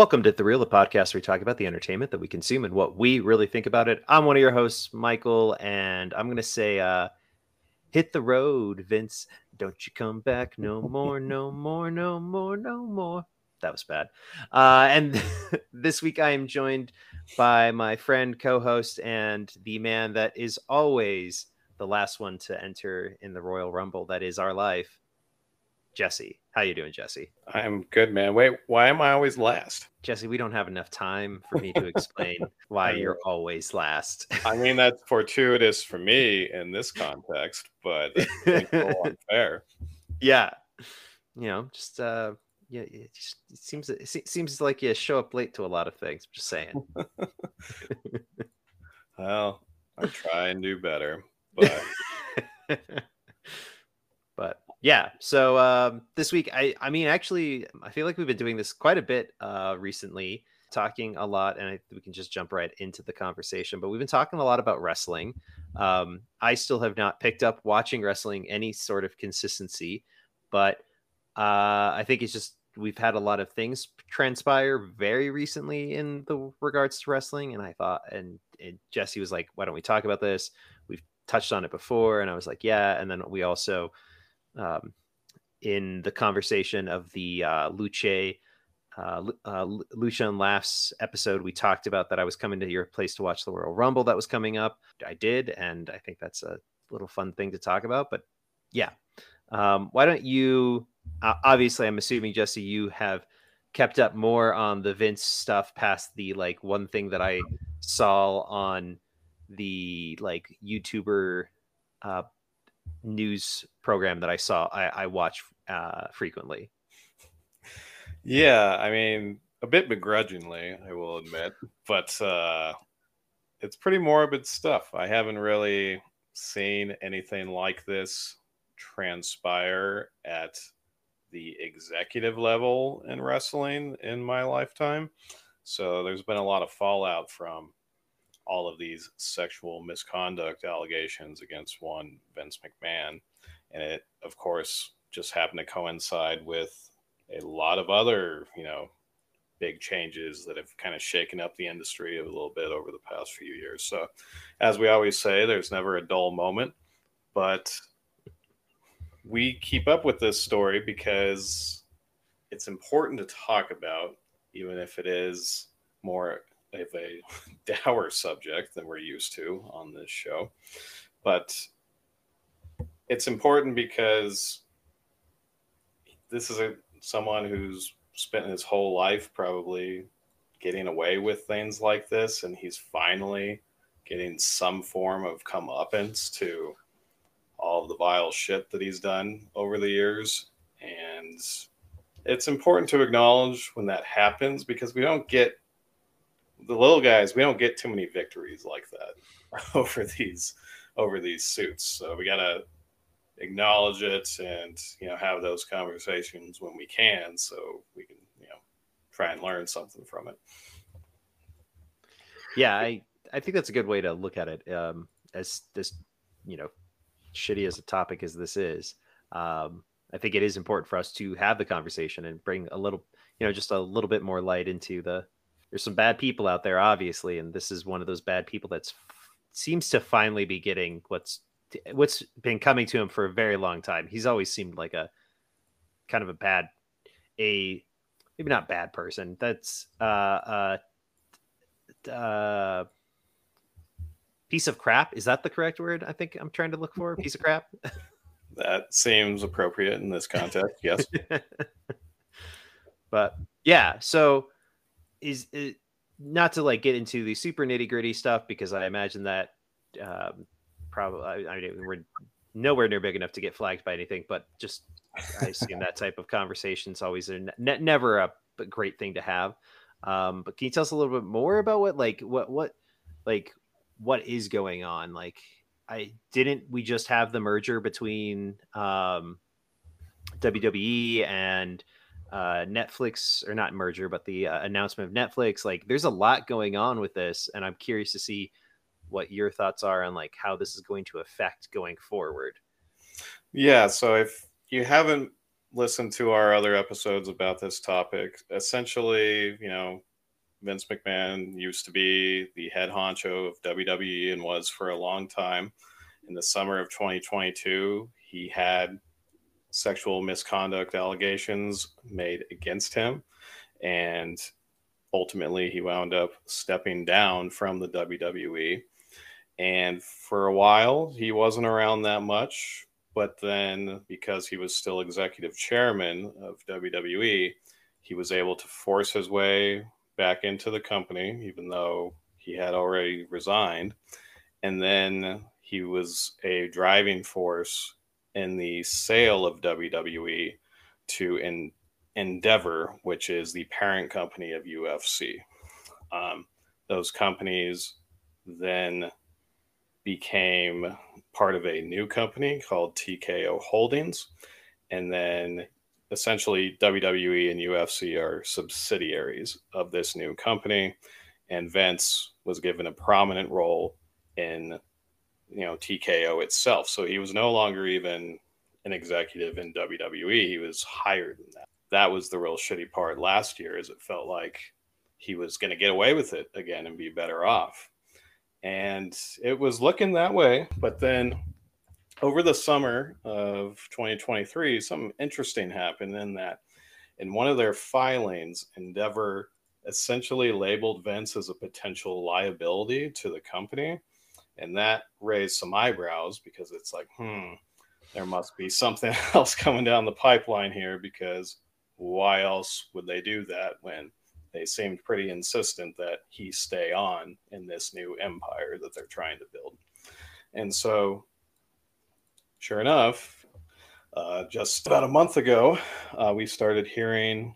Welcome to The Reel, the podcast where we talk about the entertainment that we consume and what we really think about it. I'm one of your hosts, Michael, and I'm going to say, uh, hit the road, Vince. Don't you come back no more, no more, no more, no more. That was bad. Uh, and this week I am joined by my friend, co host, and the man that is always the last one to enter in the Royal Rumble. That is our life, Jesse. How you doing, Jesse? I'm good, man. Wait, why am I always last? Jesse, we don't have enough time for me to explain why you're always last. I mean, that's fortuitous for me in this context, but it's unfair. Yeah, you know, just uh, yeah, it, just, it seems it seems like you show up late to a lot of things. I'm just saying. well, I try and do better, but yeah so um, this week i i mean actually i feel like we've been doing this quite a bit uh, recently talking a lot and I, we can just jump right into the conversation but we've been talking a lot about wrestling. Um, i still have not picked up watching wrestling any sort of consistency but uh, i think it's just we've had a lot of things transpire very recently in the regards to wrestling and i thought and, and jesse was like why don't we talk about this? We've touched on it before and i was like yeah and then we also um, in the conversation of the uh, Luce, uh, uh, Lucha and Laughs episode, we talked about that I was coming to your place to watch the Royal Rumble that was coming up. I did, and I think that's a little fun thing to talk about. But yeah, um, why don't you? Uh, obviously, I'm assuming Jesse, you have kept up more on the Vince stuff past the like one thing that I saw on the like YouTuber uh, news program that I saw I, I watch uh, frequently. Yeah, I mean, a bit begrudgingly, I will admit, but uh, it's pretty morbid stuff. I haven't really seen anything like this transpire at the executive level in wrestling in my lifetime. So there's been a lot of fallout from all of these sexual misconduct allegations against one Vince McMahon. And it, of course, just happened to coincide with a lot of other, you know, big changes that have kind of shaken up the industry a little bit over the past few years. So, as we always say, there's never a dull moment, but we keep up with this story because it's important to talk about, even if it is more of a dour subject than we're used to on this show. But it's important because this is a someone who's spent his whole life probably getting away with things like this, and he's finally getting some form of comeuppance to all the vile shit that he's done over the years. And it's important to acknowledge when that happens because we don't get the little guys, we don't get too many victories like that over these over these suits. So we gotta acknowledge it and you know have those conversations when we can, so we can you know try and learn something from it. Yeah, I I think that's a good way to look at it. Um, as this you know shitty as a topic as this is, um, I think it is important for us to have the conversation and bring a little you know just a little bit more light into the there's some bad people out there, obviously, and this is one of those bad people that's seems to finally be getting what's what's been coming to him for a very long time. He's always seemed like a kind of a bad, a maybe not bad person. That's uh, uh, uh, piece of crap. Is that the correct word? I think I'm trying to look for piece of crap. that seems appropriate in this context. Yes. but yeah, so is it not to like get into the super nitty gritty stuff because I imagine that um, probably I, I mean, we're nowhere near big enough to get flagged by anything, but just I assume that type of conversation is always a ne- never a great thing to have. Um, but can you tell us a little bit more about what like what what like what is going on? Like I didn't we just have the merger between um, WWE and uh, Netflix or not merger, but the uh, announcement of Netflix. Like, there's a lot going on with this, and I'm curious to see what your thoughts are on like how this is going to affect going forward. Yeah. So if you haven't listened to our other episodes about this topic, essentially, you know, Vince McMahon used to be the head honcho of WWE and was for a long time. In the summer of 2022, he had sexual misconduct allegations made against him. And ultimately, he wound up stepping down from the WWE. And for a while, he wasn't around that much. But then, because he was still executive chairman of WWE, he was able to force his way back into the company, even though he had already resigned. And then he was a driving force in the sale of WWE to in, Endeavor, which is the parent company of UFC. Um, those companies then became part of a new company called TKO Holdings. And then essentially WWE and UFC are subsidiaries of this new company. And Vince was given a prominent role in you know TKO itself. So he was no longer even an executive in WWE. He was hired in that. That was the real shitty part last year, is it felt like he was going to get away with it again and be better off. And it was looking that way. But then over the summer of 2023, something interesting happened in that in one of their filings, Endeavor essentially labeled Vince as a potential liability to the company. And that raised some eyebrows because it's like, hmm, there must be something else coming down the pipeline here because why else would they do that when they seemed pretty insistent that he stay on in this new empire that they're trying to build? And so sure enough, uh, just about a month ago, uh, we started hearing,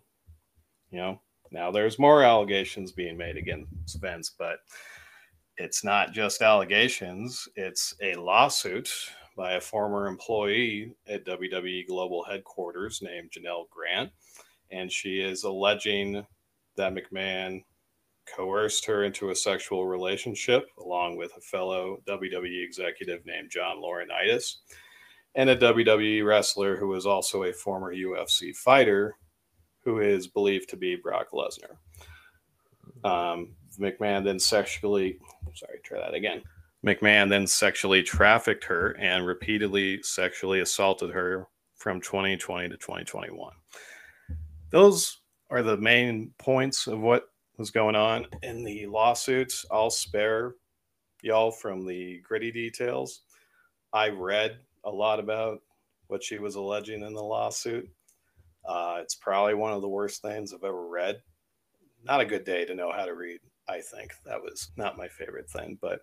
you know, now there's more allegations being made against Vince, but it's not just allegations, it's a lawsuit by a former employee at WWE Global Headquarters named Janelle Grant. And she is alleging that McMahon coerced her into a sexual relationship along with a fellow WWE executive named John Laurinaitis and a WWE wrestler who is also a former UFC fighter who is believed to be Brock Lesnar. Um, McMahon then sexually, sorry, try that again. McMahon then sexually trafficked her and repeatedly sexually assaulted her from 2020 to 2021. Those are the main points of what was going on in the lawsuits. I'll spare y'all from the gritty details. I read a lot about what she was alleging in the lawsuit. Uh, it's probably one of the worst things I've ever read. Not a good day to know how to read, I think. That was not my favorite thing, but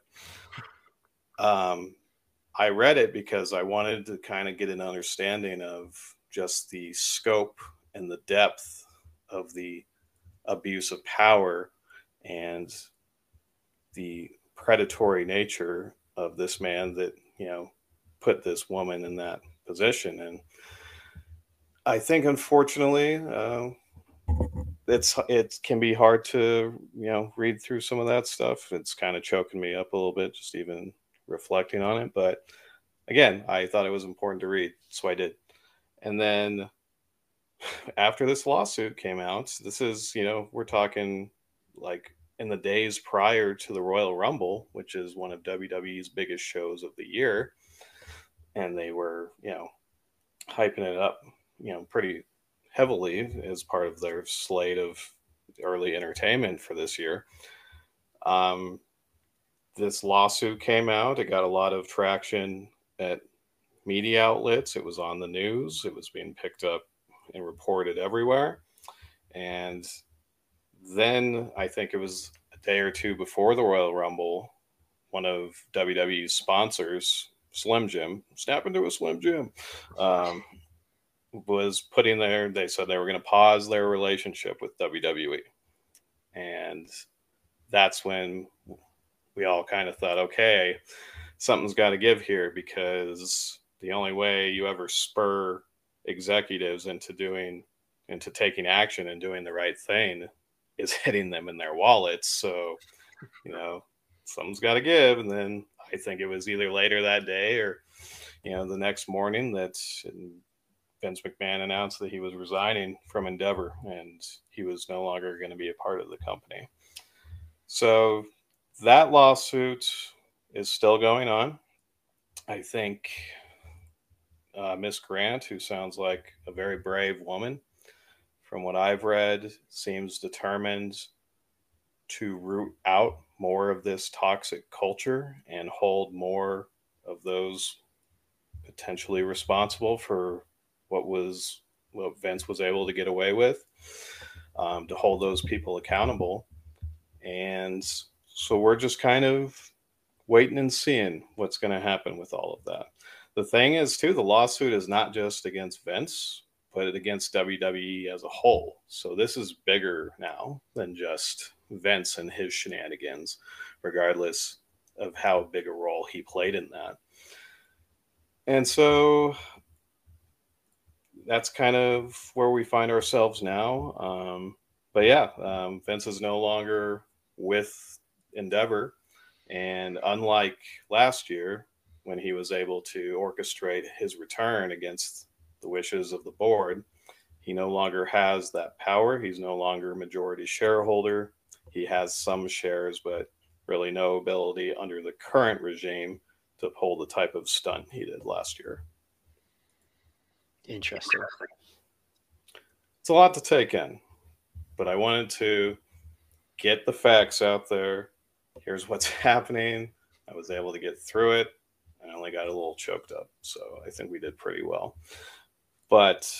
um, I read it because I wanted to kind of get an understanding of just the scope and the depth of the abuse of power and the predatory nature of this man that, you know, put this woman in that position. And I think, unfortunately, uh, it's it can be hard to you know read through some of that stuff. It's kind of choking me up a little bit, just even reflecting on it. But again, I thought it was important to read, so I did. And then after this lawsuit came out, this is you know we're talking like in the days prior to the Royal Rumble, which is one of WWE's biggest shows of the year and they were, you know, hyping it up, you know, pretty heavily as part of their slate of early entertainment for this year. Um, this lawsuit came out. It got a lot of traction at media outlets. It was on the news. It was being picked up and reported everywhere. And then I think it was a day or two before the Royal Rumble, one of WWE's sponsors Slim Jim, snap into a Slim Jim, um, was putting there. They said they were going to pause their relationship with WWE, and that's when we all kind of thought, okay, something's got to give here because the only way you ever spur executives into doing into taking action and doing the right thing is hitting them in their wallets. So, you know, something's got to give, and then I think it was either later that day or, you know, the next morning that Vince McMahon announced that he was resigning from Endeavor and he was no longer going to be a part of the company. So that lawsuit is still going on. I think uh, Miss Grant, who sounds like a very brave woman, from what I've read, seems determined to root out more of this toxic culture and hold more of those potentially responsible for what was what Vince was able to get away with, um, to hold those people accountable. And so we're just kind of waiting and seeing what's going to happen with all of that. The thing is, too, the lawsuit is not just against Vince, but against WWE as a whole. So this is bigger now than just Vince and his shenanigans, regardless of how big a role he played in that. And so that's kind of where we find ourselves now. Um, but yeah, um, Vince is no longer with Endeavor. And unlike last year, when he was able to orchestrate his return against the wishes of the board, he no longer has that power. He's no longer majority shareholder. He has some shares, but really no ability under the current regime to pull the type of stunt he did last year. Interesting. It's a lot to take in, but I wanted to get the facts out there. Here's what's happening. I was able to get through it. I only got a little choked up, so I think we did pretty well. But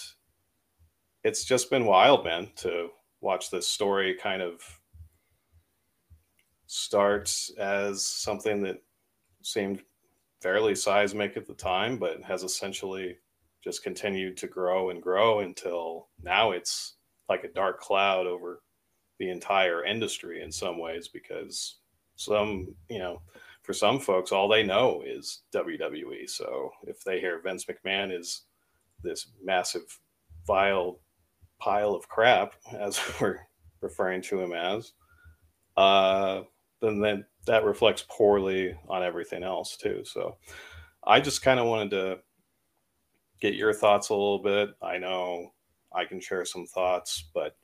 it's just been wild, man, to watch this story kind of start as something that seemed fairly seismic at the time, but has essentially just continued to grow and grow until now it's like a dark cloud over the entire industry in some ways because some, you know, for some folks, all they know is WWE. So if they hear Vince McMahon is this massive, vile pile of crap, as we're referring to him as, uh, then then that reflects poorly on everything else too. So I just kind of wanted to get your thoughts a little bit. I know I can share some thoughts, but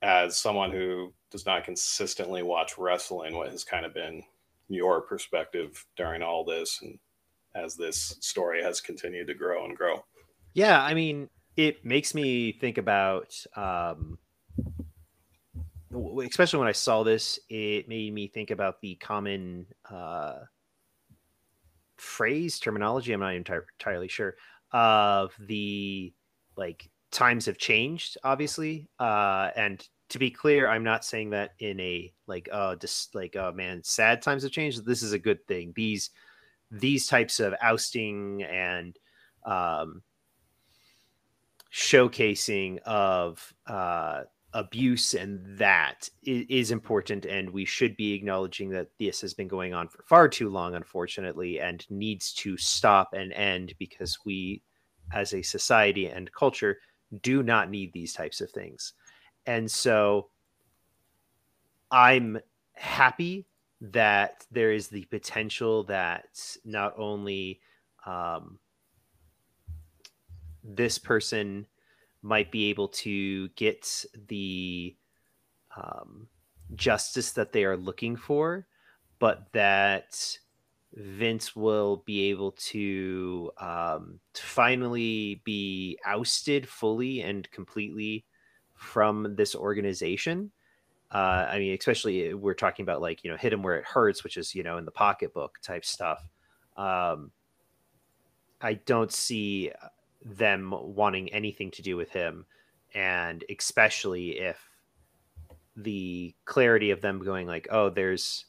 as someone who does not consistently watch wrestling, what has kind of been your perspective during all this and as this story has continued to grow and grow? Yeah, I mean, it makes me think about um, especially when I saw this, it made me think about the common uh, phrase terminology. I'm not entirely sure of the like times have changed, obviously. Uh, and to be clear, I'm not saying that in a like uh just like oh man, sad times have changed. This is a good thing. These these types of ousting and um, showcasing of uh, abuse and that is important and we should be acknowledging that this has been going on for far too long unfortunately and needs to stop and end because we as a society and culture do not need these types of things. And so i'm happy that there is the potential that not only um, this person might be able to get the um, justice that they are looking for, but that Vince will be able to, um, to finally be ousted fully and completely from this organization. Uh, I mean, especially we're talking about like you know hit him where it hurts, which is you know in the pocketbook type stuff. Um, I don't see them wanting anything to do with him and especially if the clarity of them going like oh there's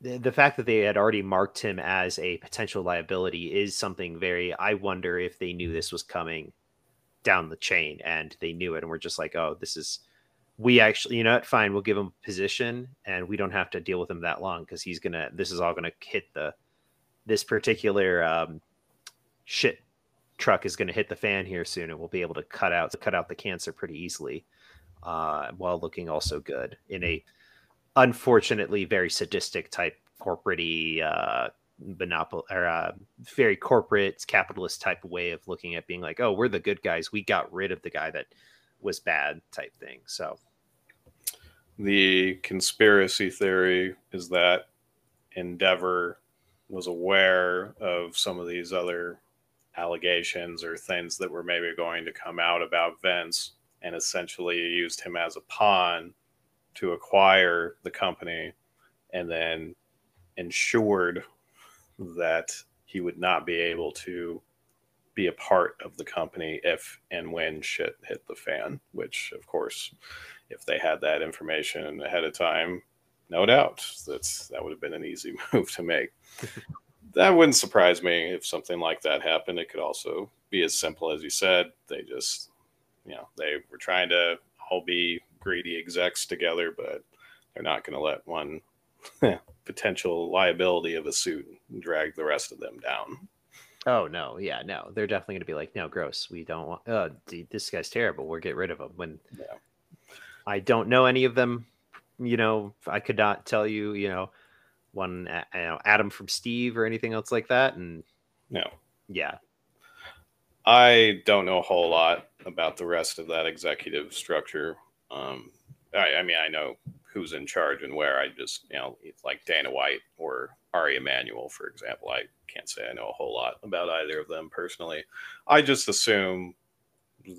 the, fact that they had already marked him as a potential liability is something very i wonder if they knew this was coming down the chain and they knew it and we're just like oh this is we actually you know what? Fine we'll give him a position and we don't have to deal with him that long because he's gonna this is all gonna hit the this particular um, shit truck is going to hit the fan here soon, and we'll be able to cut out cut out the cancer pretty easily, uh, while looking also good in a unfortunately very sadistic type corporate uh, monopoly or uh, very corporate capitalist type way of looking at being like, oh, we're the good guys. We got rid of the guy that was bad type thing. So the conspiracy theory is that Endeavor was aware of some of these other allegations or things that were maybe going to come out about Vince and essentially used him as a pawn to acquire the company and then ensured that he would not be able to be a part of the company if and when shit hit the fan, which of course, if they had that information ahead of time, no doubt that's that would have been an easy move to make. That wouldn't surprise me if something like that happened. It could also be as simple as you said. They just, you know, they were trying to all be greedy execs together, but they're not going to let one potential liability of a suit drag the rest of them down. Oh no, yeah, no, they're definitely going to be like, no, gross. We don't want. Uh, Dude, this guy's terrible. We'll get rid of him. When yeah. I don't know any of them, you know, I could not tell you, you know, one, you know, Adam from Steve or anything else like that. And no, yeah, I don't know a whole lot about the rest of that executive structure. Um, I, I mean, I know who's in charge and where. I just, you know, like Dana White or Ari Emanuel, for example. I can't say I know a whole lot about either of them personally. I just assume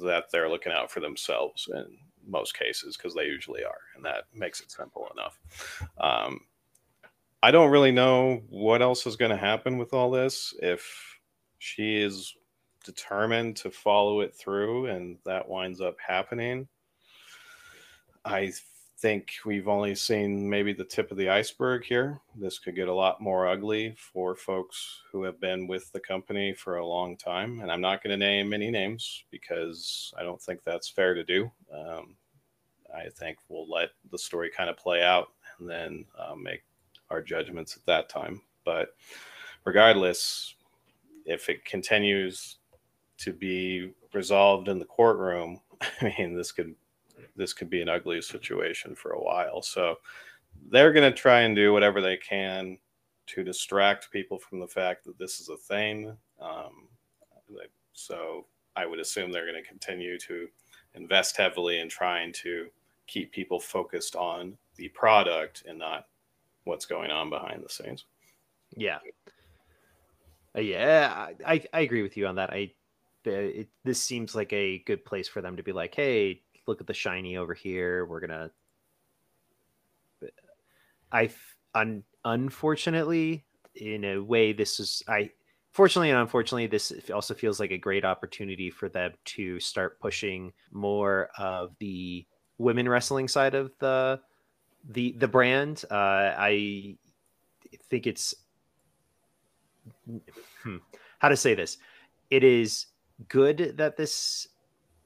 that they're looking out for themselves in most cases because they usually are, and that makes it simple enough. Um, I don't really know what else is going to happen with all this. If she is determined to follow it through and that winds up happening, I think we've only seen maybe the tip of the iceberg here. This could get a lot more ugly for folks who have been with the company for a long time. And I'm not going to name any names because I don't think that's fair to do. Um, I think we'll let the story kind of play out and then uh, make our judgments at that time. But regardless, if it continues to be resolved in the courtroom, I mean, this could this could be an ugly situation for a while. So they're going to try and do whatever they can to distract people from the fact that this is a thing. Um, so I would assume they're going to continue to invest heavily in trying to keep people focused on the product and not what's going on behind the scenes. Yeah. Uh, yeah, I, I agree with you on that. I it, this seems like a good place for them to be like, hey, look at the shiny over here. We're gonna. I un, unfortunately, in a way, this is I. Fortunately and unfortunately, this also feels like a great opportunity for them to start pushing more of the women wrestling side of the the the brand. Uh, I think it's hmm, how to say this. It is good that this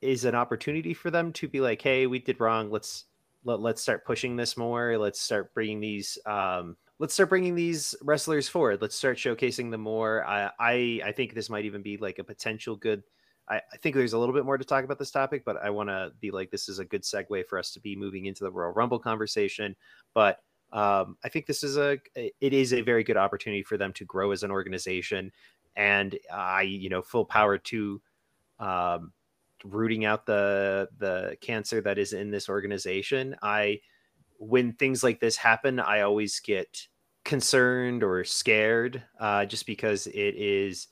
is an opportunity for them to be like, hey, we did wrong. Let's let, let's start pushing this more. Let's start bringing these um, let's start bringing these wrestlers forward. Let's start showcasing them more. I I, I think this might even be like a potential good. I, I think there's a little bit more to talk about this topic, but I want to be like this is a good segue for us to be moving into the Royal Rumble conversation. But um, I think this is a it is a very good opportunity for them to grow as an organization, and I you know full power to um, rooting out the the cancer that is in this organization i when things like this happen i always get concerned or scared uh, just because it is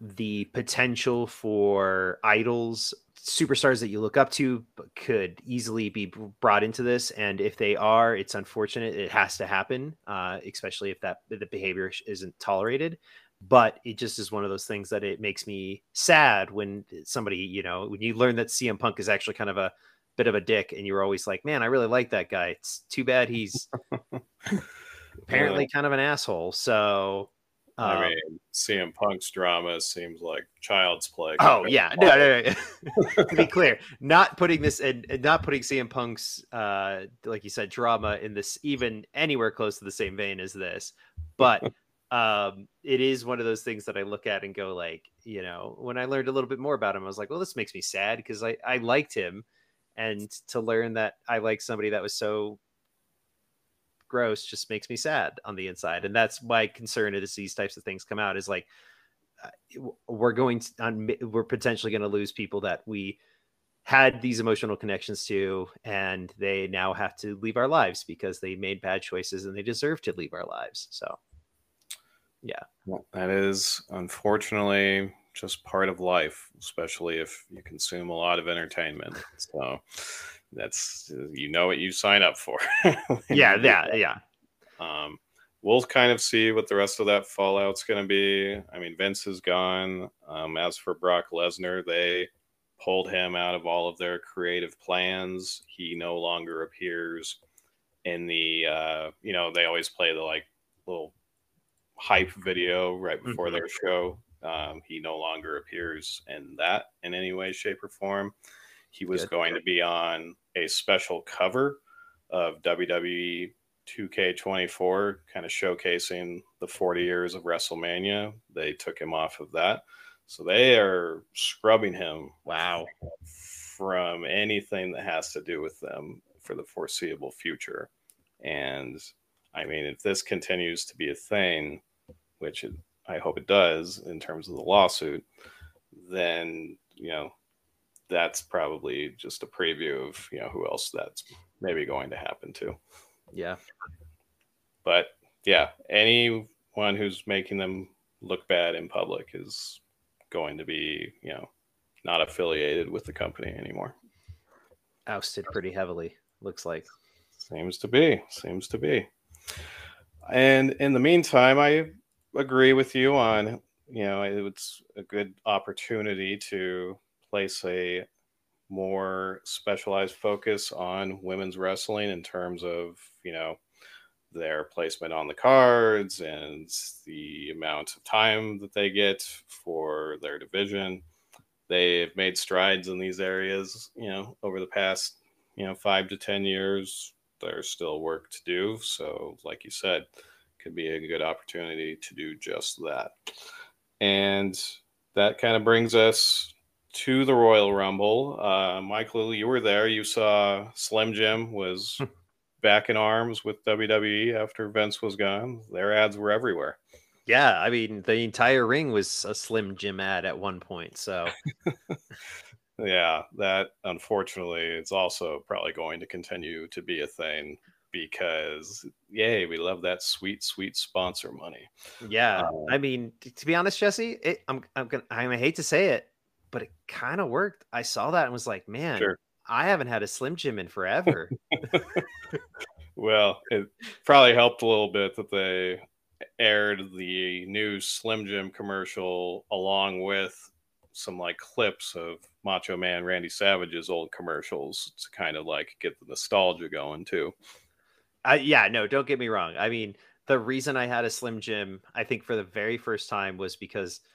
the potential for idols superstars that you look up to could easily be brought into this and if they are it's unfortunate it has to happen uh, especially if that the behavior isn't tolerated but it just is one of those things that it makes me sad when somebody, you know, when you learn that CM Punk is actually kind of a bit of a dick and you're always like, man, I really like that guy. It's too bad he's apparently yeah. kind of an asshole. So, um, I mean, CM Punk's drama seems like child's play. Oh yeah, no, no, no. to be clear, not putting this and not putting CM Punk's, uh, like you said, drama in this even anywhere close to the same vein as this, but um, it is one of those things that I look at and go like, you know, when I learned a little bit more about him, I was like, well, this makes me sad because I, I liked him. And to learn that I like somebody that was so gross just makes me sad on the inside and that's my concern as these types of things come out is like uh, we're going to on, we're potentially going to lose people that we had these emotional connections to and they now have to leave our lives because they made bad choices and they deserve to leave our lives so yeah. Well, that is unfortunately just part of life especially if you consume a lot of entertainment so that's you know what you sign up for. yeah, yeah, yeah. Um, we'll kind of see what the rest of that fallout's going to be. I mean, Vince is gone. Um, as for Brock Lesnar, they pulled him out of all of their creative plans. He no longer appears in the. Uh, you know, they always play the like little hype video right before mm-hmm. their show. Um, he no longer appears in that in any way, shape, or form. He was Good. going to be on a special cover of WWE 2K24, kind of showcasing the 40 years of WrestleMania. They took him off of that. So they are scrubbing him. Wow. From anything that has to do with them for the foreseeable future. And I mean, if this continues to be a thing, which it, I hope it does in terms of the lawsuit, then, you know, that's probably just a preview of you know who else that's maybe going to happen to. Yeah. But yeah, anyone who's making them look bad in public is going to be, you know, not affiliated with the company anymore. Ousted pretty heavily, looks like. Seems to be. Seems to be. And in the meantime, I agree with you on, you know, it's a good opportunity to place a more specialized focus on women's wrestling in terms of you know their placement on the cards and the amount of time that they get for their division. They've made strides in these areas you know over the past you know five to ten years. There's still work to do. So like you said could be a good opportunity to do just that. And that kind of brings us to the Royal Rumble. Uh, Michael, you were there. You saw Slim Jim was hmm. back in arms with WWE after Vince was gone. Their ads were everywhere. Yeah, I mean the entire ring was a Slim Jim ad at one point. So, yeah, that unfortunately it's also probably going to continue to be a thing because yay, we love that sweet, sweet sponsor money. Yeah, um, I mean, to be honest, Jesse, it, I'm I'm gonna I hate to say it, but it kind of worked. I saw that and was like, man, sure. I haven't had a Slim Jim in forever. well, it probably helped a little bit that they aired the new Slim Jim commercial along with some like clips of Macho Man Randy Savage's old commercials to kind of like get the nostalgia going too. Uh, yeah, no, don't get me wrong. I mean, the reason I had a Slim Jim, I think for the very first time was because –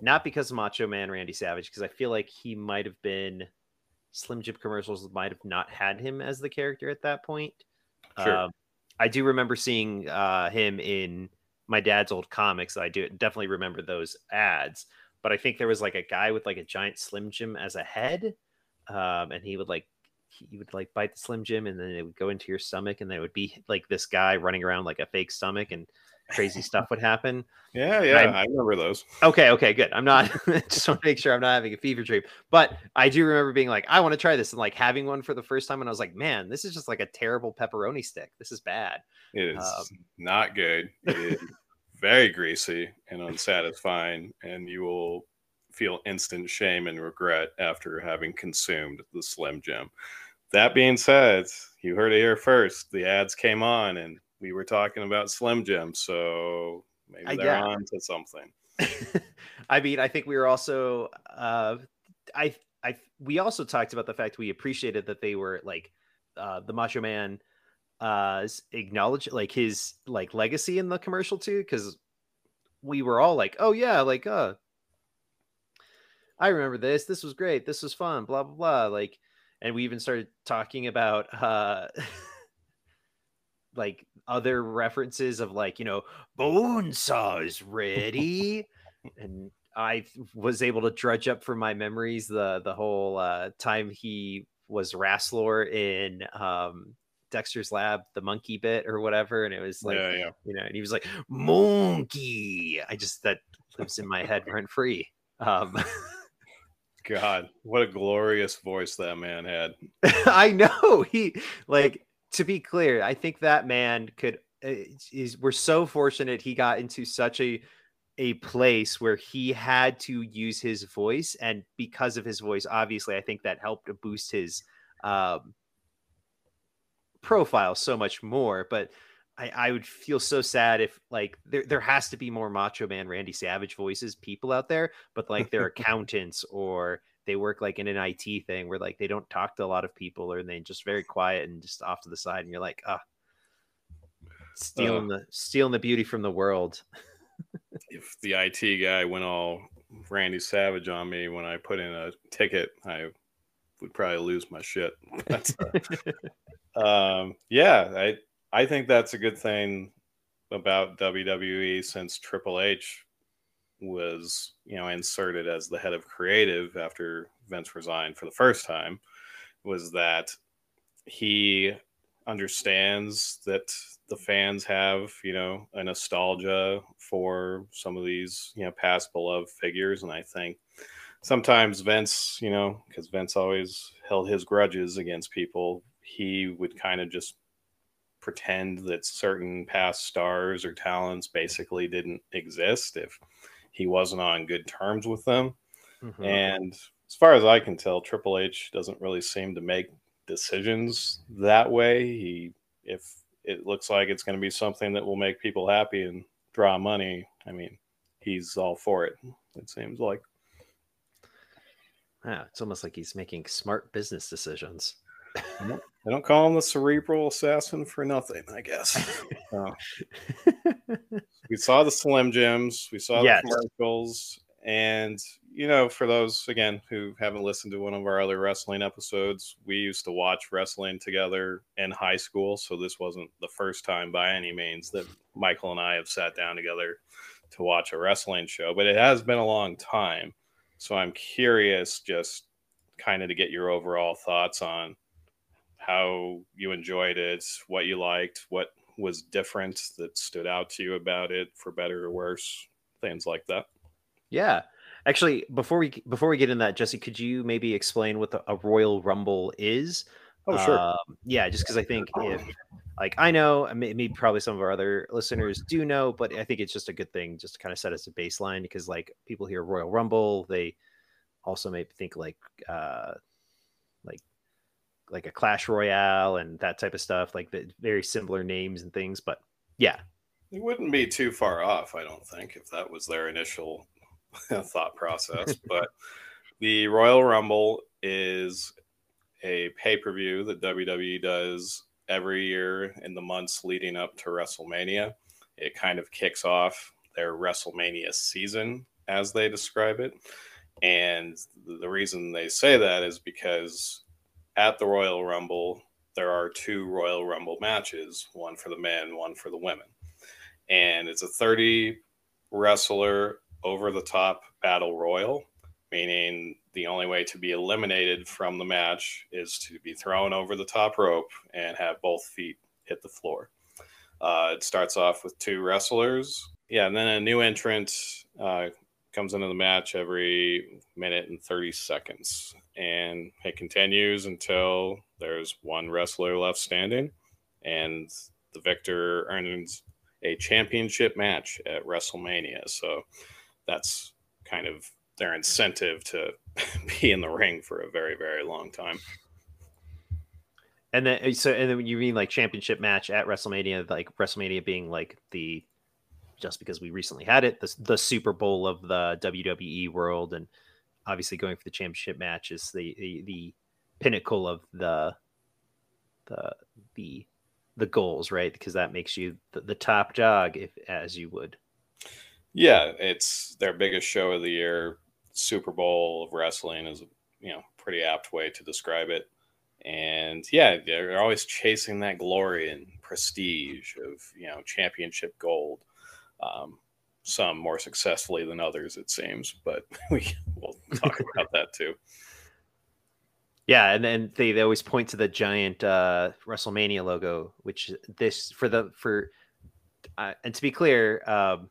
not because of Macho Man Randy Savage, because I feel like he might have been Slim Jim commercials might have not had him as the character at that point. Sure. Um, I do remember seeing uh, him in my dad's old comics. I do definitely remember those ads, but I think there was like a guy with like a giant Slim Jim as a head, um, and he would like he would like bite the Slim Jim, and then it would go into your stomach, and then it would be like this guy running around like a fake stomach, and crazy stuff would happen. Yeah, yeah, I remember those. Okay, okay, good. I'm not just want to make sure I'm not having a fever dream, but I do remember being like, I want to try this, and like having one for the first time, and I was like, man, this is just like a terrible pepperoni stick. This is bad. It is um, not good. It is very greasy and unsatisfying, and you will feel instant shame and regret after having consumed the Slim Jim. That being said, you heard it here first. The ads came on, and we were talking about Slim Jim, so maybe they're on to something. I mean, I think we were also, uh, I, I, we also talked about the fact we appreciated that they were like, uh, the Macho Man, uh, acknowledge like his like legacy in the commercial too, because we were all like, oh yeah, like, uh, I remember this. This was great. This was fun. Blah blah blah. Like, and we even started talking about uh like other references of like you know bone saws ready and i was able to drudge up from my memories the the whole uh, time he was Rasslor in um, Dexter's Lab, the monkey bit or whatever, and it was like, yeah, yeah. you know, and he was like, monkey. I just that lives in my head rent free. Um, God, what a glorious voice that man had. I know he like to be clear. I think that man could. Uh, is we're so fortunate he got into such a a place where he had to use his voice and because of his voice obviously i think that helped to boost his um, profile so much more but I, I would feel so sad if like there, there has to be more macho man randy savage voices people out there but like they're accountants or they work like in an it thing where like they don't talk to a lot of people or they just very quiet and just off to the side and you're like ah stealing uh, the stealing the beauty from the world if the IT guy went all Randy Savage on me when I put in a ticket, I would probably lose my shit. But, uh, um, yeah, I I think that's a good thing about WWE since Triple H was you know inserted as the head of creative after Vince resigned for the first time was that he understands that the fans have, you know, a nostalgia for some of these, you know, past beloved figures. And I think sometimes Vince, you know, because Vince always held his grudges against people, he would kind of just pretend that certain past stars or talents basically didn't exist if he wasn't on good terms with them. Mm-hmm. And as far as I can tell, Triple H doesn't really seem to make decisions that way. He, if it looks like it's going to be something that will make people happy and draw money, I mean, he's all for it. It seems like. Yeah, it's almost like he's making smart business decisions. I don't call him the cerebral assassin for nothing, I guess. we saw the Slim Jims, we saw yes. the commercials, and you know, for those again who haven't listened to one of our other wrestling episodes, we used to watch wrestling together in high school. So this wasn't the first time by any means that Michael and I have sat down together to watch a wrestling show, but it has been a long time. So I'm curious just kind of to get your overall thoughts on how you enjoyed it, what you liked, what was different that stood out to you about it for better or worse, things like that. Yeah. Actually, before we before we get in that, Jesse, could you maybe explain what the, a Royal Rumble is? Oh, sure. Um, yeah, just because I think if like I know, maybe probably some of our other listeners do know, but I think it's just a good thing just to kind of set as a baseline because like people hear Royal Rumble, they also may think like uh like like a Clash Royale and that type of stuff, like the very similar names and things. But yeah, it wouldn't be too far off, I don't think, if that was their initial thought process. but the Royal Rumble is a pay per view that WWE does every year in the months leading up to WrestleMania. It kind of kicks off their WrestleMania season, as they describe it. And the reason they say that is because at the Royal Rumble, there are two Royal Rumble matches one for the men, one for the women. And it's a 30 wrestler over the top battle royal, meaning the only way to be eliminated from the match is to be thrown over the top rope and have both feet hit the floor. Uh, it starts off with two wrestlers. Yeah, and then a new entrant uh, comes into the match every minute and 30 seconds. And it continues until there's one wrestler left standing, and the victor earns a championship match at WrestleMania. So that's kind of their incentive to be in the ring for a very very long time. And then uh, so and then you mean like championship match at WrestleMania, like WrestleMania being like the just because we recently had it, the, the Super Bowl of the WWE world, and obviously going for the championship match is the the, the pinnacle of the the the the goals, right? Because that makes you the, the top dog, if as you would. Yeah, it's their biggest show of the year. Super Bowl of wrestling is you know pretty apt way to describe it. And yeah, they're always chasing that glory and prestige of you know championship gold. Um, some more successfully than others, it seems, but we will talk about that too. Yeah, and then they, they always point to the giant uh, WrestleMania logo, which this for the for uh, and to be clear, um,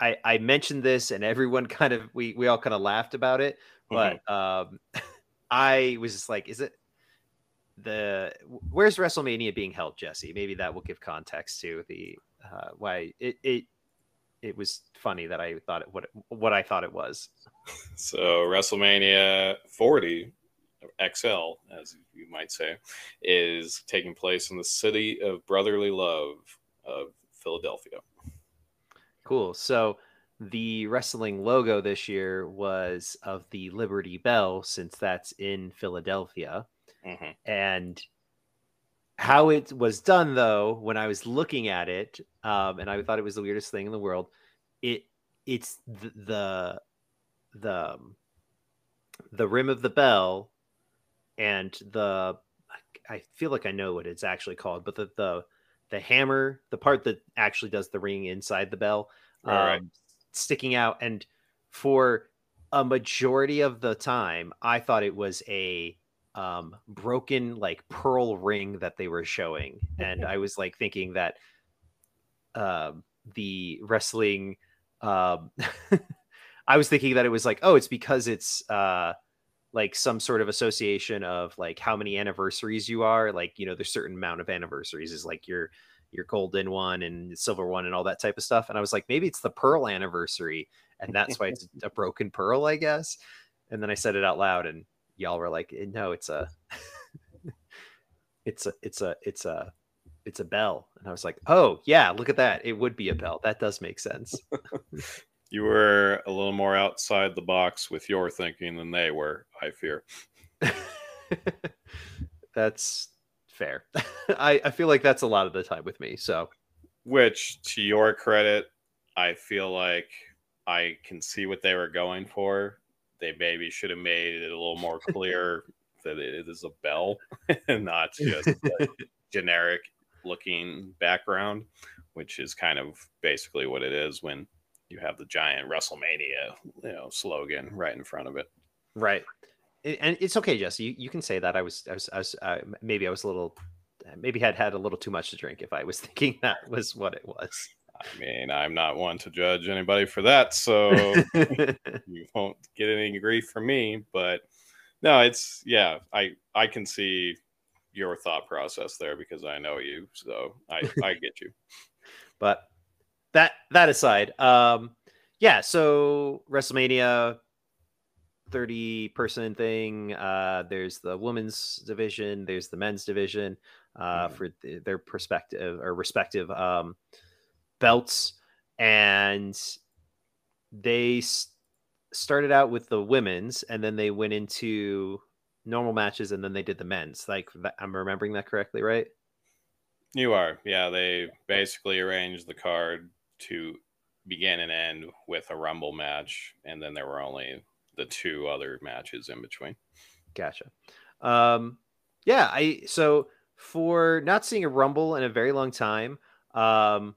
I I mentioned this and everyone kind of we we all kind of laughed about it, but mm-hmm. um, I was just like, is it the where's WrestleMania being held, Jesse? Maybe that will give context to the uh, why it it it was funny that I thought it, what what I thought it was. So WrestleMania 40 XL, as you might say, is taking place in the city of brotherly love of Philadelphia. Cool. So the wrestling logo this year was of the Liberty Bell, since that's in Philadelphia. Mm-hmm. And how it was done, though, when I was looking at it, um, and I thought it was the weirdest thing in the world, it it's the the the, um, the rim of the bell and the I feel like I know what it's actually called, but the the the hammer, the part that actually does the ring inside the bell, um, right. sticking out. And for a majority of the time, I thought it was a um, broken like pearl ring that they were showing, and I was like thinking that um, the wrestling. Um, I was thinking that it was like, oh, it's because it's uh, like some sort of association of like how many anniversaries you are. Like you know there's certain amount of anniversaries is like your your golden one and silver one and all that type of stuff. And i was like maybe it's the pearl anniversary and that's why it's a broken pearl i guess. And then i said it out loud and y'all were like eh, no it's a it's a it's a it's a it's a bell and i was like oh yeah look at that it would be a bell that does make sense you were a little more outside the box with your thinking than they were, I fear. that's fair. I, I feel like that's a lot of the time with me. So, which to your credit, I feel like I can see what they were going for. They maybe should have made it a little more clear that it is a bell and not just a generic looking background, which is kind of basically what it is when you have the giant WrestleMania, you know, slogan right in front of it. Right. And it's okay, Jesse. You, you can say that. I was, I was, I was uh, maybe I was a little, maybe had had a little too much to drink if I was thinking that was what it was. I mean, I'm not one to judge anybody for that, so you won't get any grief from me. But no, it's yeah, I I can see your thought process there because I know you, so I I get you. but that that aside, um, yeah. So WrestleMania, thirty person thing. Uh, there's the women's division. There's the men's division. Uh, mm. for th- their perspective or respective um, belts, and they s- started out with the women's, and then they went into normal matches, and then they did the men's. Like I'm remembering that correctly, right? You are, yeah. They basically arranged the card to begin and end with a Rumble match, and then there were only the two other matches in between. Gotcha. Um, yeah, I so for not seeing a Rumble in a very long time, um,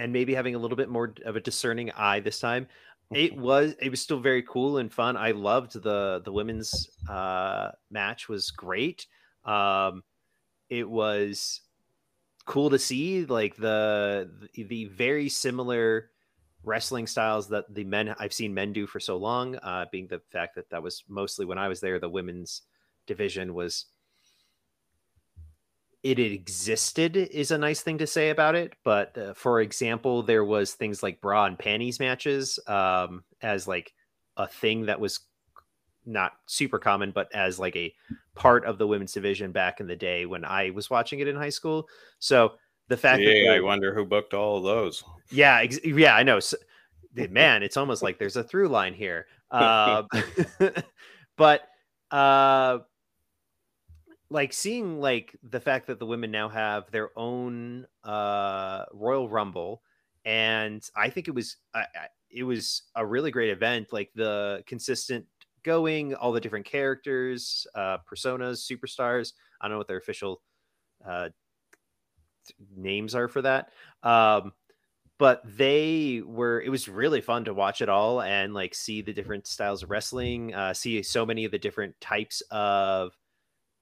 and maybe having a little bit more of a discerning eye this time, it was it was still very cool and fun. I loved the the women's uh, match was great. Um, it was cool to see like the the very similar wrestling styles that the men I've seen men do for so long, uh, being the fact that that was mostly when I was there, the women's division was it existed is a nice thing to say about it. But uh, for example, there was things like bra and panties matches um, as like a thing that was not super common, but as like a part of the women's division back in the day when I was watching it in high school. So the fact yeah, that I wonder who booked all of those. Yeah, ex- yeah, I know. So, man, it's almost like there's a through line here. Uh, but uh, like seeing like the fact that the women now have their own uh, Royal Rumble, and I think it was it was a really great event. Like the consistent going, all the different characters, uh, personas, superstars. I don't know what their official uh, names are for that. Um, but they were it was really fun to watch it all and like see the different styles of wrestling uh see so many of the different types of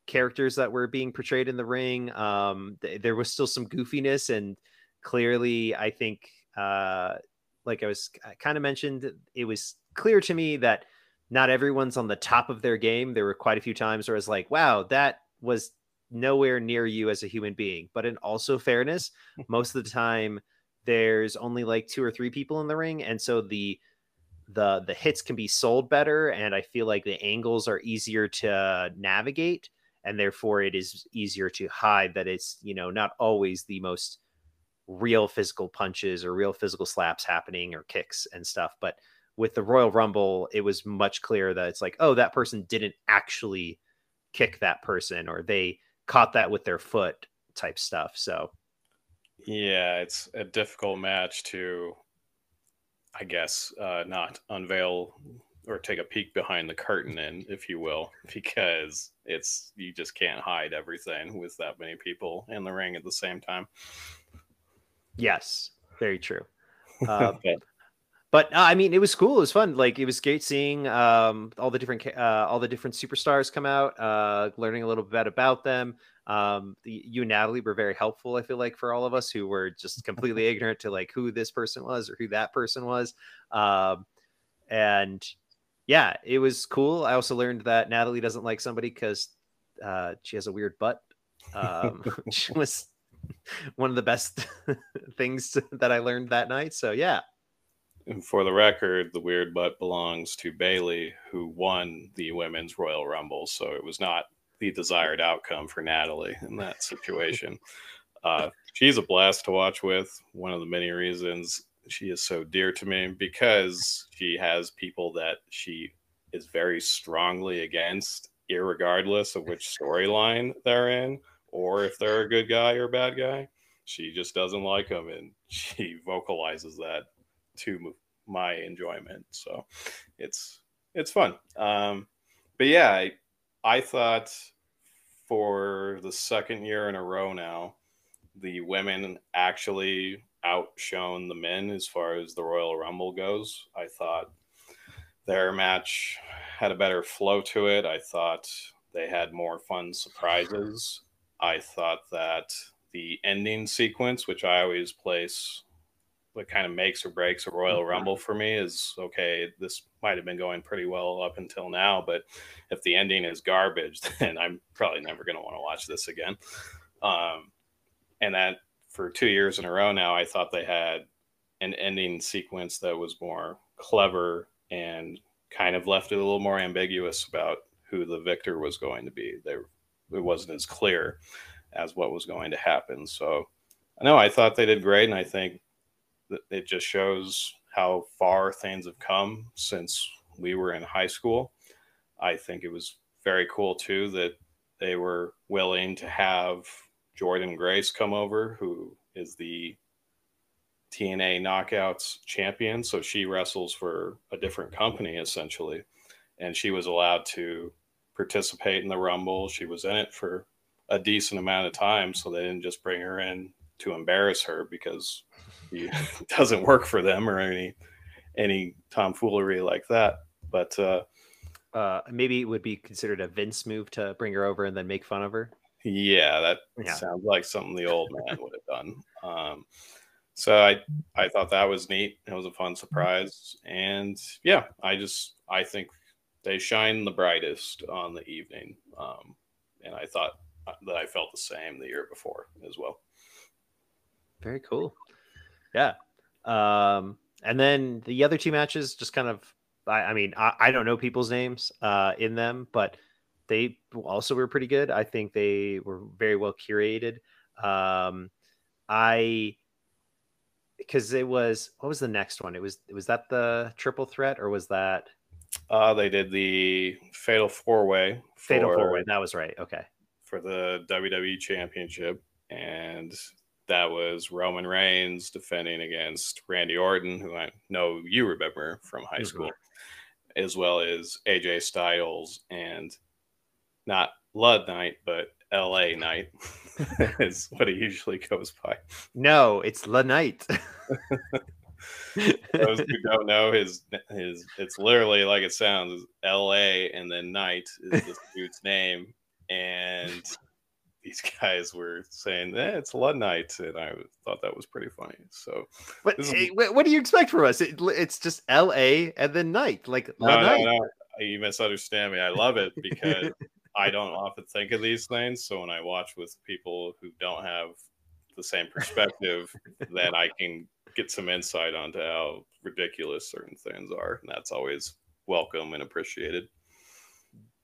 characters that were being portrayed in the ring um th- there was still some goofiness and clearly i think uh like i was kind of mentioned it was clear to me that not everyone's on the top of their game. There were quite a few times where i was like wow that was nowhere near you as a human being. But in also fairness most of the time there's only like two or three people in the ring and so the the the hits can be sold better and i feel like the angles are easier to navigate and therefore it is easier to hide that it's you know not always the most real physical punches or real physical slaps happening or kicks and stuff but with the royal rumble it was much clearer that it's like oh that person didn't actually kick that person or they caught that with their foot type stuff so. Yeah, it's a difficult match to, I guess, uh, not unveil or take a peek behind the curtain in, if you will, because it's you just can't hide everything with that many people in the ring at the same time. Yes, very true. Uh, but uh, I mean, it was cool. It was fun. Like it was great seeing um, all the different uh, all the different superstars come out, uh, learning a little bit about them. Um, the, you and Natalie were very helpful. I feel like for all of us who were just completely ignorant to like who this person was or who that person was. Um, and yeah, it was cool. I also learned that Natalie doesn't like somebody because uh, she has a weird butt. Um, which was one of the best things that I learned that night. So yeah. And for the record, the weird butt belongs to Bayley, who won the women's Royal Rumble. So it was not the desired outcome for Natalie in that situation. Uh, she's a blast to watch with. One of the many reasons she is so dear to me because she has people that she is very strongly against, regardless of which storyline they're in or if they're a good guy or a bad guy. She just doesn't like them, and she vocalizes that to my enjoyment. So it's it's fun. Um, but yeah, I, I thought for the second year in a row now, the women actually outshone the men as far as the Royal Rumble goes. I thought their match had a better flow to it. I thought they had more fun surprises. I thought that the ending sequence, which I always place what kind of makes or breaks a Royal mm-hmm. Rumble for me is okay, this might have been going pretty well up until now, but if the ending is garbage, then I'm probably never going to want to watch this again. Um, and that for two years in a row now, I thought they had an ending sequence that was more clever and kind of left it a little more ambiguous about who the victor was going to be. They, it wasn't as clear as what was going to happen. So, know I thought they did great, and I think it just shows how far things have come since we were in high school. I think it was very cool too that they were willing to have Jordynne Grace come over, who is the TNA Knockouts champion. So she wrestles for a different company essentially. And she was allowed to participate in the Rumble. She was in it for a decent amount of time. So they didn't just bring her in to embarrass her because it doesn't work for them or any any tomfoolery like that. But uh, uh, maybe it would be considered a Vince move to bring her over and then make fun of her. Yeah, that yeah. sounds like something the old man would have done. Um, so I I thought that was neat. It was a fun surprise, and yeah, I just I think they shine the brightest on the evening, um, and I thought that I felt the same the year before as well. Very cool. Yeah. Um, and then the other two matches just kind of I, I mean, I, I, don't know people's names uh, in them, but they also were pretty good. I think they were very well curated. Um, I because it was what was the next one? It was was that the triple threat or was that? Uh, they did the fatal four way. Fatal four way. That was right. Okay. For the WWE Championship, and that was Roman Reigns defending against Randy Orton, who I know you remember from high mm-hmm. school, as well as AJ Styles and not Lud Night, but LA Knight is what he usually goes by. No, it's La Night. Those who don't know his his it's literally like it sounds L.A. and then Knight is this dude's name, and these guys were saying that eh, it's Ludnight, and I thought that was pretty funny. So, but is... hey, what do you expect from us? It, it's just L A and then Knight, like no, no, no, you misunderstand me. I love it because I don't often think of these things. So when I watch with people who don't have the same perspective, then I can get some insight onto how ridiculous certain things are, and that's always welcome and appreciated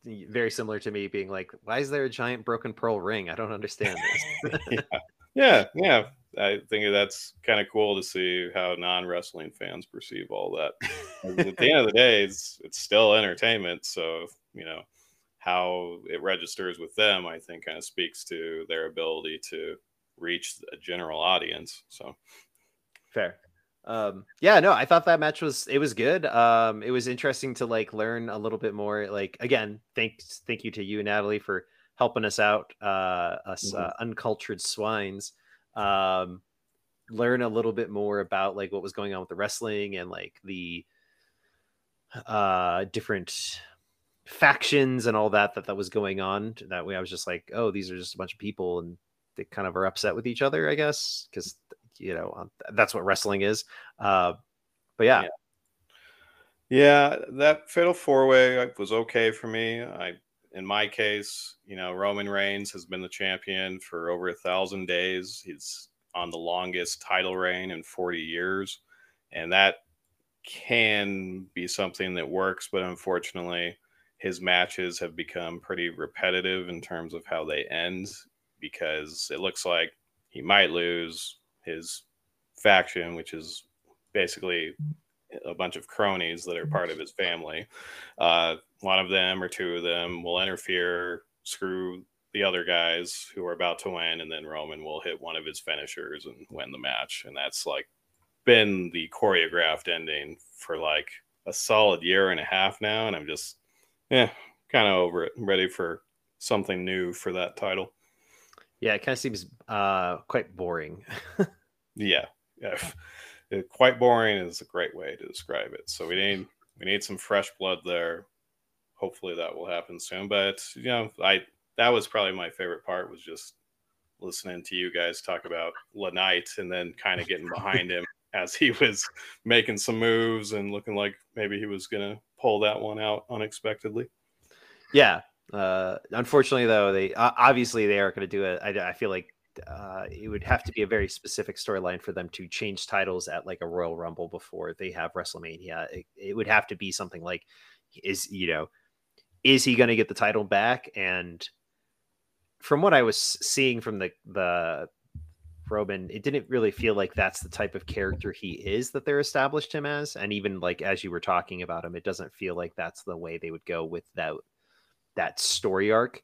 very similar to me being like, why is there a giant broken pearl ring? I don't understand this. yeah. yeah, yeah. I think that's kind of cool to see how non wrestling fans perceive all that. At the end of the day, it's it's still entertainment. So you know how it registers with them, I think, kind of speaks to their ability to reach a general audience. So fair um yeah no i thought that match was it was good um it was interesting to like learn a little bit more like again thanks thank you to you natalie for helping us out uh us mm-hmm. uh, uncultured swines um learn a little bit more about like what was going on with the wrestling and like the uh different factions and all that that that was going on that way i was just like oh these are just a bunch of people and they kind of are upset with each other i guess because you know um, that's what wrestling is. Uh, but yeah. yeah. Yeah, that fatal four way was okay for me. I, in my case, you know, Roman Reigns has been the champion for over a thousand days. He's on the longest title reign in 40 years. And that can be something that works, but unfortunately, his matches have become pretty repetitive in terms of how they end because it looks like he might lose his faction, which is basically a bunch of cronies that are part of his family. Uh, one of them or two of them will interfere, screw the other guys who are about to win, and then Roman will hit one of his finishers and win the match. And that's like been the choreographed ending for like a solid year and a half now. And I'm just, yeah, kind of over it, ready for something new for that title. Yeah, it kind of seems uh, quite boring. yeah, yeah. quite boring is a great way to describe it. So we need we need some fresh blood there. Hopefully that will happen soon. But you know, I that was probably my favorite part was just listening to you guys talk about LaKnight and then kind of getting behind him as he was making some moves and looking like maybe he was gonna pull that one out unexpectedly. Yeah. Uh, unfortunately, though, they uh, obviously they aren't going to do it. I, I feel like uh, it would have to be a very specific storyline for them to change titles at like a Royal Rumble before they have WrestleMania. It, it would have to be something like, is you know, is he going to get the title back? And from what I was seeing from the the Roman, it didn't really feel like that's the type of character he is that they're established him as. And even like as you were talking about him, it doesn't feel like that's the way they would go with that that story arc.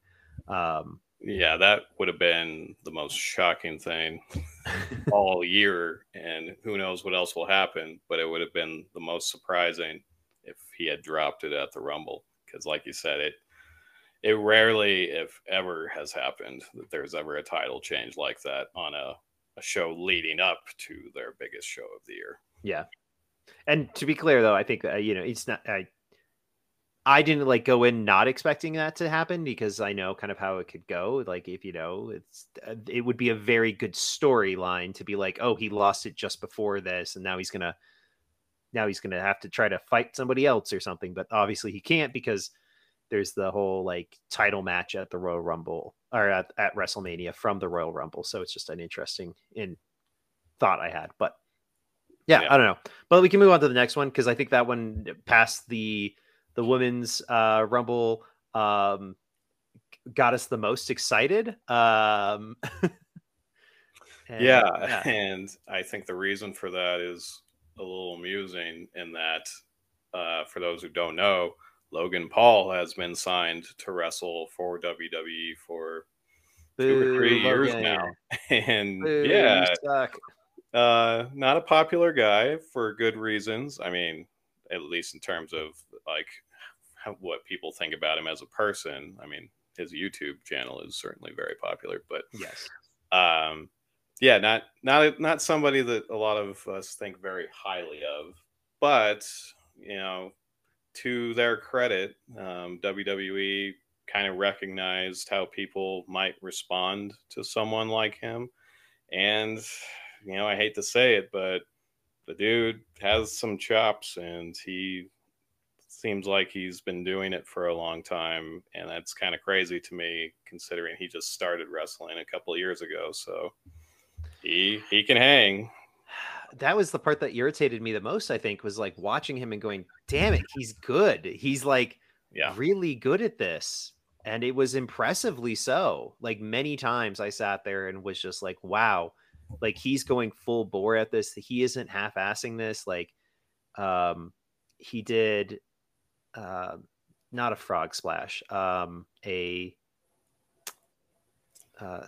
Um, yeah, that would have been the most shocking thing all year. And who knows what else will happen, but it would have been the most surprising if he had dropped it at the Rumble. Because, like you said, it it rarely, if ever, has happened that there's ever a title change like that on a, a show leading up to their biggest show of the year. Yeah. And to be clear, though, I think uh, you know it's not. I I didn't like go in not expecting that to happen because I know kind of how it could go. Like if you know, it's uh, it would be a very good storyline to be like, oh, he lost it just before this, and now he's gonna now he's gonna have to try to fight somebody else or something. But obviously he can't because there's the whole like title match at the Royal Rumble or at, at WrestleMania from the Royal Rumble. So it's just an interesting in thought I had. But yeah, yeah. I don't know. But we can move on to the next one because I think that one passed the the women's uh, rumble um, got us the most excited. Um, and, yeah, yeah, and I think the reason for that is a little amusing in that, uh, for those who don't know, Logan Paul has been signed to wrestle for WWE for Boo, two or three Logan. years now, and Boo, yeah, uh, not a popular guy for good reasons. I mean, at least in terms of like how, what people think about him as a person. I mean, his YouTube channel is certainly very popular, but yes, um, yeah, not not not somebody that a lot of us think very highly of, but you know, to their credit, um, WWE kind of recognized how people might respond to someone like him, and you know, I hate to say it, but the dude has some chops, and he seems like he's been doing it for a long time, and that's kind of crazy to me, considering he just started wrestling a couple years ago. So he he can hang. That was the part that irritated me the most. I think was like watching him and going, "Damn it, he's good. He's like yeah. really good at this." And it was impressively so. Like many times I sat there and was just like, wow, like he's going full bore at this. He isn't half-assing this. Like um he did uh not a frog splash, um a uh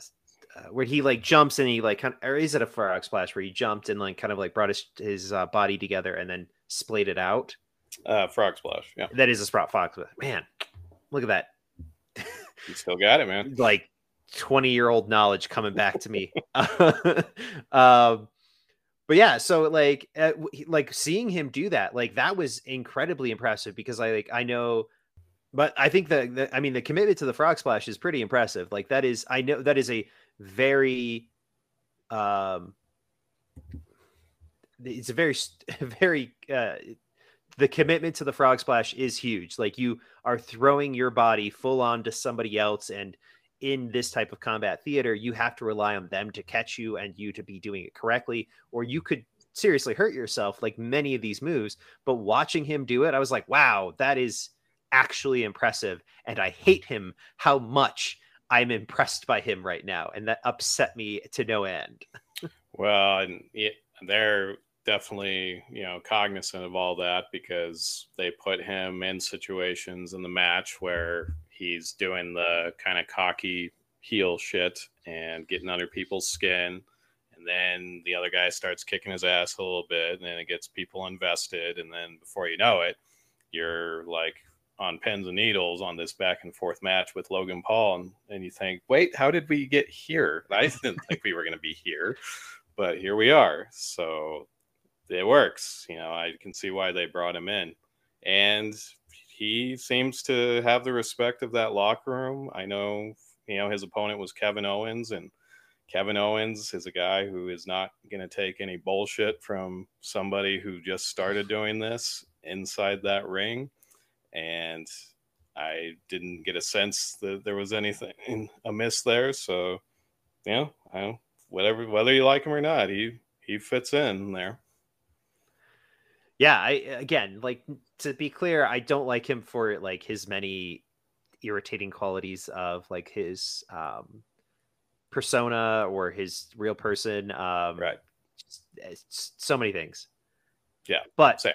uh, where he like jumps and he like kind of, or is it a frog splash where he jumped and like kind of like brought his his uh, body together and then splayed it out? Uh, frog splash. Yeah, that is a sprout fox. Man, look at that. you still got it, man. like twenty year old knowledge coming back to me. um, but yeah, so like uh, like seeing him do that, like that was incredibly impressive because I like I know but I think that I mean the commitment to the frog splash is pretty impressive. Like that is I know that is a very um it's a very very uh the commitment to the frog splash is huge. Like you are throwing your body full on to somebody else and in this type of combat theater you have to rely on them to catch you and you to be doing it correctly or you could seriously hurt yourself like many of these moves. But watching him do it i was like wow that is actually impressive and i hate him how much I'm impressed by him right now, and that upset me to no end. well, and they're definitely you know cognizant of all that because they put him in situations in the match where he's doing the kind of cocky heel shit and getting under people's skin and then the other guy starts kicking his ass a little bit and then it gets people invested and then before you know it you're like on pens and needles on this back and forth match with Logan Paul, and, and you think, wait, how did we get here? I didn't think we were going to be here, but here we are. So it works. You know, I can see why they brought him in, and he seems to have the respect of that locker room. I know, you know, his opponent was Kevin Owens, and Kevin Owens is a guy who is not going to take any bullshit from somebody who just started doing this inside that ring and I didn't get a sense that there was anything amiss there. So, you know, I whatever whether you like him or not, he he fits in there. Yeah, I again like to be clear, I don't like him for like his many irritating qualities of like his um persona or his real person. Um right. so many things. Yeah. But same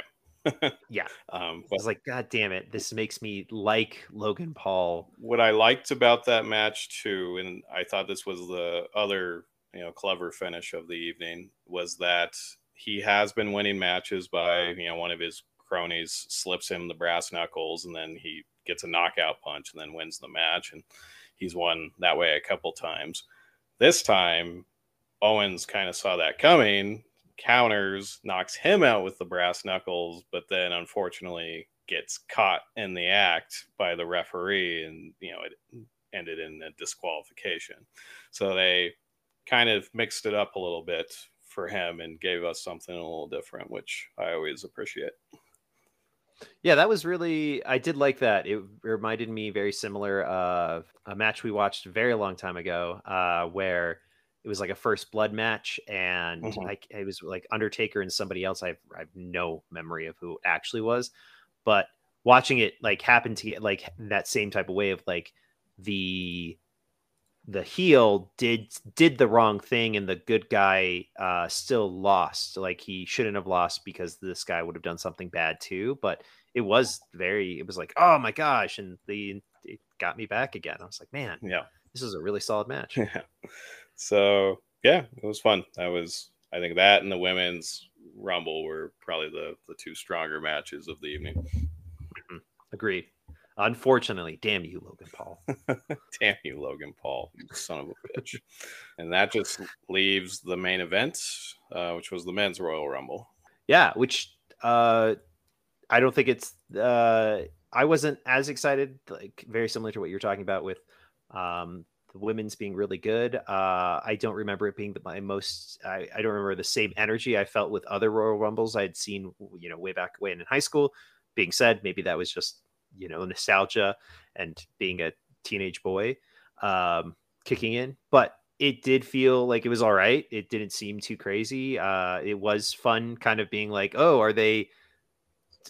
yeah. Um, I was like, God damn it, this makes me like Logan Paul. What I liked about that match too, and I thought this was the other, you know, clever finish of the evening, was that he has been winning matches by, you know, one of his cronies slips him the brass knuckles and then he gets a knockout punch and then wins the match. And he's won that way a couple times. This time, Owens kind of saw that coming counters, knocks him out with the brass knuckles, but then unfortunately gets caught in the act by the referee, and you know it ended in a disqualification. So they kind of mixed it up a little bit for him and gave us something a little different, which I always appreciate. Yeah, that was really I did like that. It reminded me very similar of a match we watched a very long time ago, uh, where it was like a first blood match and mm-hmm. like it was like undertaker and somebody else I've, I have no memory of who it actually was but watching it like happen to get like that same type of way of like the the heel did did the wrong thing and the good guy uh still lost like he shouldn't have lost because this guy would have done something bad too but it was very it was like oh my gosh and the it got me back again i was like man yeah. this is a really solid match. Yeah so yeah, it was fun. That was I think that and the women's rumble were probably the the two stronger matches of the evening. Mm-hmm. Agreed. Unfortunately, damn you, Logan Paul. damn you, Logan Paul, son of a bitch. and that just leaves the main event, uh, which was the men's Royal Rumble. Yeah, which uh, I don't think it's. Uh, I wasn't as excited, like very similar to what you're talking about with um, the women's being really good. Uh, I don't remember it being the, my most. I, I, don't remember the same energy I felt with other Royal Rumbles I had seen, you know, way back when in high school. Being said, maybe that was just you know nostalgia and being a teenage boy um, kicking in, but it did feel like it was all right. It didn't seem too crazy. Uh, it was fun, kind of being like, oh, are they?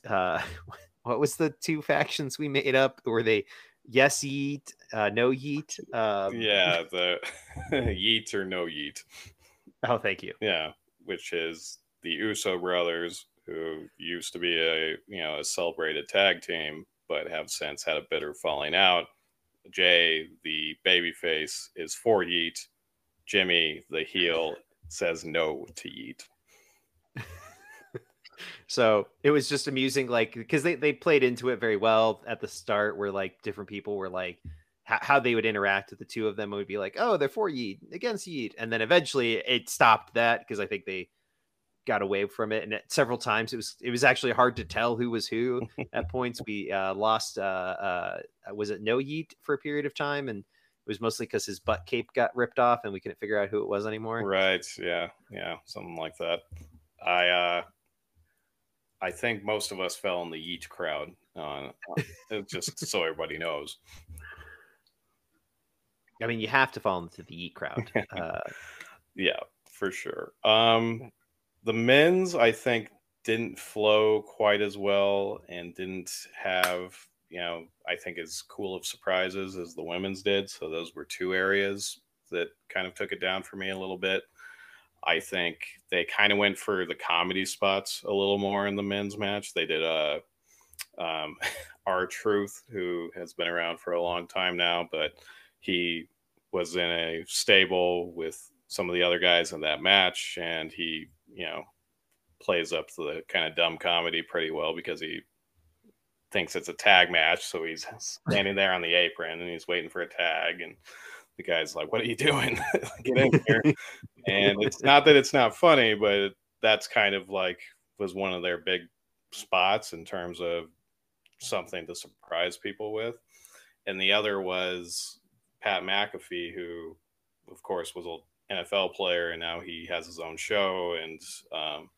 Uh, what was the two factions we made up? Were they yes yeet, uh, no yeet? Um, yeah, the yeet or no yeet. Oh, thank you. Yeah, which is the Uso brothers, who used to be a you know a celebrated tag team, but have since had a bitter falling out. Jey, the babyface, is for yeet. Jimmy, the heel, says no to yeet. so it was just amusing, like because they they played into it very well at the start, where like different people were like how they would interact with the two of them would be like, oh, they're for Yeet against Yeet, and then eventually it stopped that because I think they got away from it, and several times it was it was actually hard to tell who was who. at points, we uh, lost. Uh, uh, was it No Yeet for a period of time, and it was mostly because his butt cape got ripped off, and we couldn't figure out who it was anymore. Right? Yeah, yeah, something like that. I uh, I think most of us fell in the Yeet crowd. Uh, just so everybody knows. I mean, you have to fall into the Yeet crowd. Uh, yeah, for sure. Um, the men's, I think, didn't flow quite as well and didn't have, you know, I think as cool of surprises as the women's did. So those were two areas that kind of took it down for me a little bit. I think they kind of went for the comedy spots a little more in the men's match. They did a uh, um, R-Truth, who has been around for a long time now, but he was in a stable with some of the other guys in that match, and he, you know, plays up the kind of dumb comedy pretty well because he thinks it's a tag match. So he's standing there on the apron and he's waiting for a tag, and the guy's like, "What are you doing? Get in here!" and it's not that it's not funny, but that's kind of like was one of their big spots in terms of something to surprise people with. And the other was Pat McAfee, who, of course, was an NFL player, and now he has his own show and um,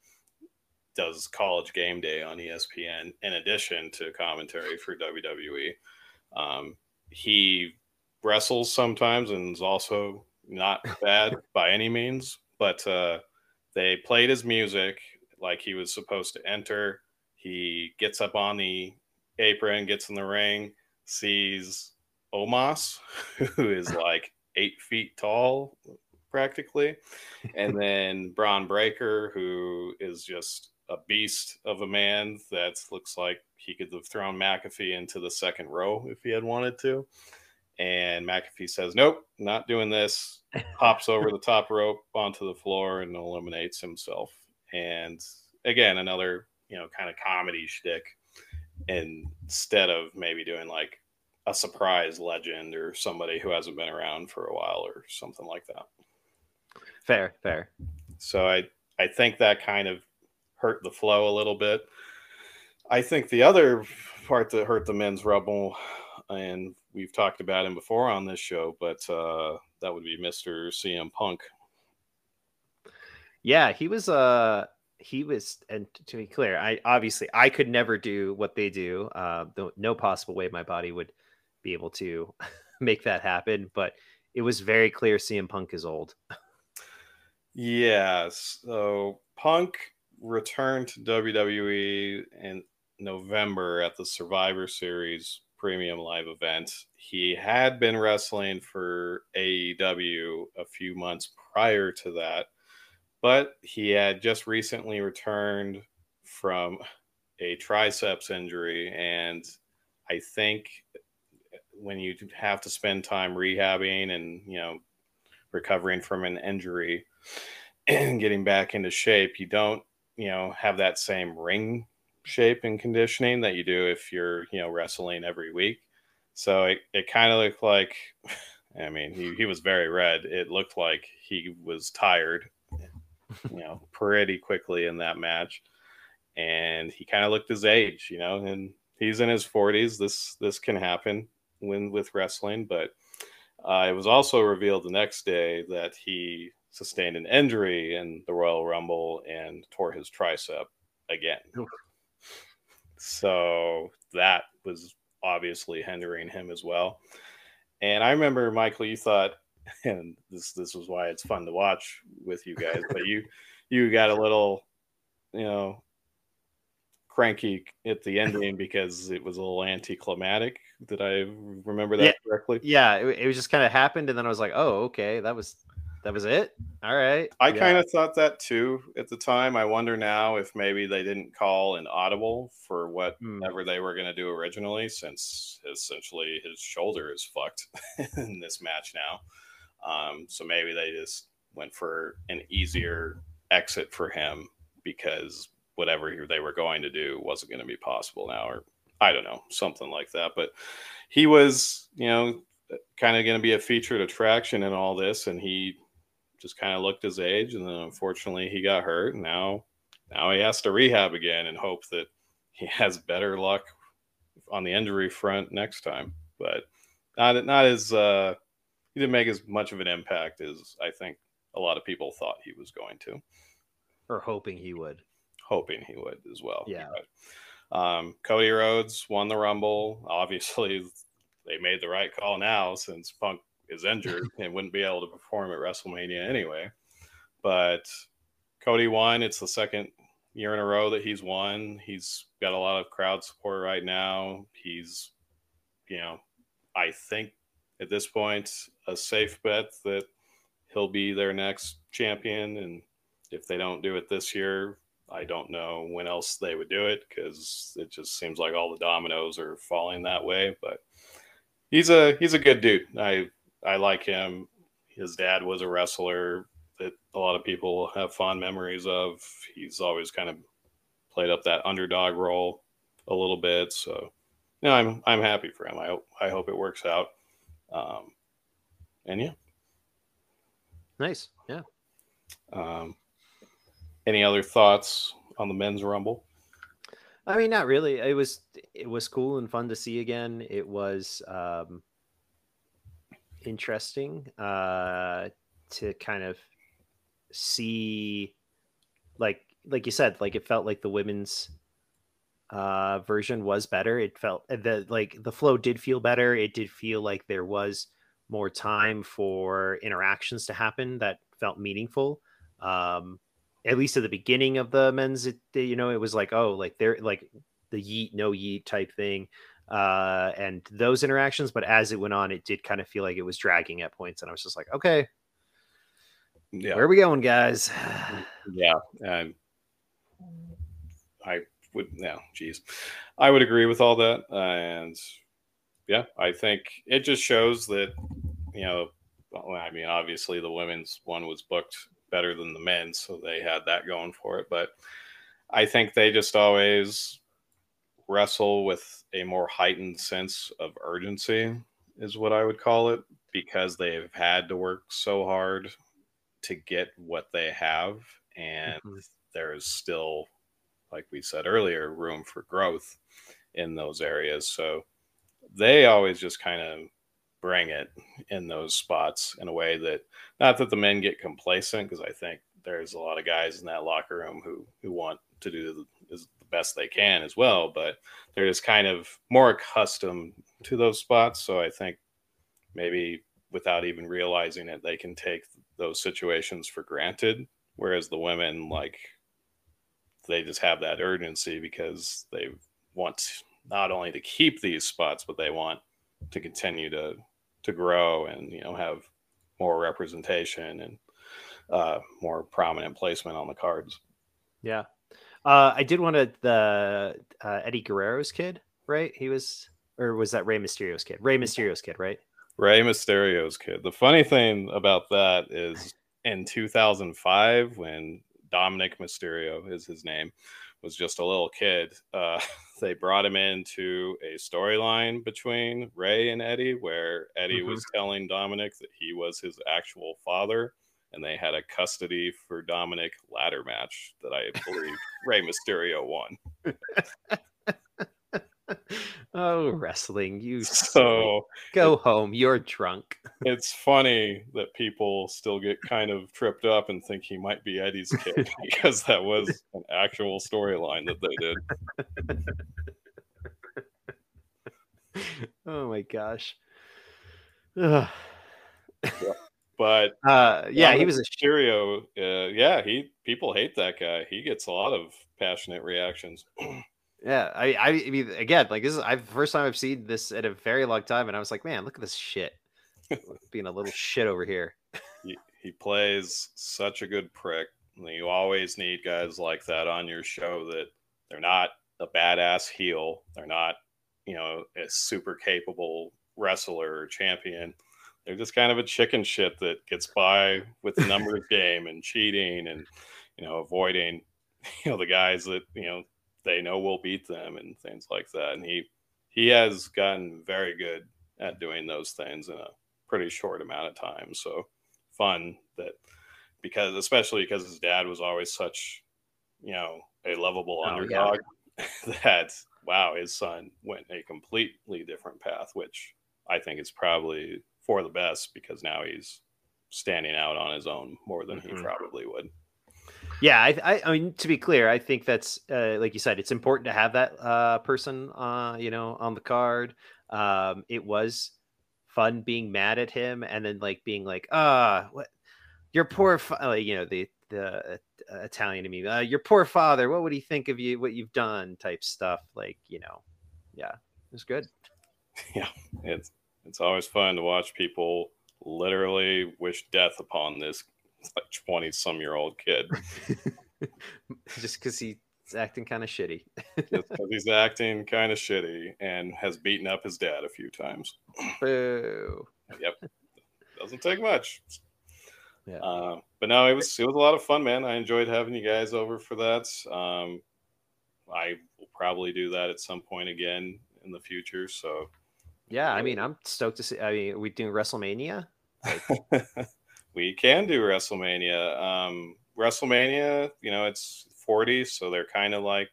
does College Game Day on ESPN in addition to commentary for WWE. Um, he wrestles sometimes and is also not bad by any means, but uh, they played his music like he was supposed to enter. He gets up on the apron, gets in the ring, sees Omos, who is like eight feet tall practically, and then Bron Breakker, who is just a beast of a man that looks like he could have thrown McAfee into the second row if he had wanted to. And McAfee says, Nope, not doing this. Hops over the top rope onto the floor and eliminates himself. And again, another, you know, kind of comedy shtick instead of maybe doing like a surprise legend or somebody who hasn't been around for a while or something like that. Fair, fair. So I I think that kind of hurt the flow a little bit. I think the other part that hurt the men's rumble, and we've talked about him before on this show, but uh, that would be Mr. CM Punk. Yeah, he was uh he was and to be clear, I obviously I could never do what they do. Uh no possible way my body would be able to make that happen, but it was very clear CM Punk is old. yeah, so Punk returned to WWE in November at the Survivor Series premium live event. He had been wrestling for AEW a few months prior to that, but he had just recently returned from a triceps injury. And I think when you have to spend time rehabbing and, you know, recovering from an injury and getting back into shape, you don't you know have that same ring shape and conditioning that you do if you're you know wrestling every week. So it, it kind of looked like, I mean, he, he was very red. It looked like he was tired, you know, pretty quickly in that match. And he kind of looked his age, you know, and he's in his 40s. This this can happen when with wrestling, but uh, it was also revealed the next day that he sustained an injury in the Royal Rumble and tore his tricep again. So that was obviously hindering him as well. And I remember, Michael, you thought, and this this was why it's fun to watch with you guys, but you you got a little, you know, cranky at the ending because it was a little anticlimactic. Did I remember that Yeah. correctly? Yeah, it, it was just kind of happened, and then I was like, oh, okay, that was that was it. All right. I Yeah. kind of thought that too at the time. I wonder now if maybe they didn't call an audible for Hmm. whatever they were going to do originally, since essentially his shoulder is fucked in this match now. Um, so maybe they just went for an easier exit for him because whatever they were going to do wasn't going to be possible now, or I don't know, something like that. But he was, you know, kind of going to be a featured attraction in all this, and he just kind of looked his age, and then unfortunately he got hurt. And now, now he has to rehab again and hope that he has better luck on the injury front next time. But not not as uh, he didn't make as much of an impact as I think a lot of people thought he was going to. or hoping he would. Hoping he would as well. Yeah. Um, Cody Rhodes won the Rumble. Obviously, they made the right call now since Punk is injured and wouldn't be able to perform at WrestleMania anyway. But Cody won. It's the second year in a row that he's won. He's got a lot of crowd support right now. He's, you know, I think at this point, a safe bet that he'll be their next champion. And if they don't do it this year, I don't know when else they would do it because it just seems like all the dominoes are falling that way. But he's a he's a good dude. I I like him. His dad was a wrestler that a lot of people have fond memories of. He's always kind of played up that underdog role a little bit. So, no, I'm I'm happy for him. I hope I hope it works out. Um, and yeah, Nice. Yeah. um, any other thoughts on the men's rumble? I mean, not really. It was it was cool and fun to see again. It was um, interesting uh, to kind of see, like like you said, like it felt like the women's uh, version was better. It felt the like the flow did feel better. It did feel like there was more time for interactions to happen that felt meaningful. Um, at least at the beginning of the men's, it, you know, it was like, oh, like they're like the yeet, no yeet type thing. Uh, and those interactions, but as it went on, it did kind of feel like it was dragging at points. And I was just like, okay, Yeah, where are we going, guys? yeah, and I would no, geez, I would agree with all that, and yeah, I think it just shows that you know, well, I mean, obviously the women's one was booked better than the men, so they had that going for it, but I think they just always wrestle with a more heightened sense of urgency, is what I would call it, because they've had to work so hard to get what they have, and Mhm. there's still, like we said earlier, room for growth in those areas. So they always just kind of bring it in those spots in a way that not that the men get complacent because I think there's a lot of guys in that locker room who who want to do the, the best they can as well, but they're just kind of more accustomed to those spots. So I think maybe without even realizing it, they can take those situations for granted. Whereas the women, like, they just have that urgency because they want not only to keep these spots, but they want to continue to to grow and you know have more representation and uh, more prominent placement on the cards. Yeah. Uh, I did want to the uh, Eddie Guerrero's kid, right? He was, or was that Rey Mysterio's kid? Rey Mysterio's kid, right? Rey Mysterio's kid. The funny thing about that is in 2005, when Dominik Mysterio is his name, was just a little kid, uh, they brought him into a storyline between Rey and Eddie, where Eddie mm-hmm. was telling Dominik that he was his actual father, and they had a custody for Dominik ladder match that I believe Rey Mysterio won. oh, wrestling! You so go home. You're drunk. it's funny that people still get kind of tripped up and think he might be Eddie's kid because that was an actual storyline that they did. oh my gosh. But uh, yeah, he was a stereo. Uh, yeah, he people hate that guy. He gets a lot of passionate reactions. Yeah, I, I mean, again, like this is I first time I've seen this in a very long time, and I was like, man, look at this shit, being a little shit over here. He, he plays such a good prick. You always need guys like that on your show that they're not a badass heel, they're not, you know, a super capable wrestler or champion. They're just kind of a chicken shit that gets by with the numbers game and cheating and you know avoiding you know the guys that you know they know we'll beat them and things like that. And he he has gotten very good at doing those things in a pretty short amount of time. So fun that because especially because his dad was always such you know a lovable oh, underdog yeah. that wow his son went a completely different path which i think is probably for the best because now he's standing out on his own more than mm-hmm. he probably would yeah, I, I, I, mean, to be clear, I think that's uh, like you said, it's important to have that uh, person, uh, you know, on the card. Um, it was fun being mad at him and then like being like, ah, what, your poor, like you know, the the uh, Italian to me, uh, your poor father. What would he think of you? What you've done? Type stuff. Like you know, yeah, it was good. Yeah, it's it's always fun to watch people literally wish death upon this like 20 some year old kid. Just because he's acting kind of shitty. he's acting kind of shitty and has beaten up his dad a few times. Boo. Yep. Doesn't take much. Yeah. Uh, but no, it was it was a lot of fun, man. I enjoyed having you guys over for that. Um, I will probably do that at some point again in the future. So, yeah, I mean, I'm stoked to see. I mean, are we doing WrestleMania? Like... we can do WrestleMania. Um, WrestleMania, you know, it's 40, so they're kind of like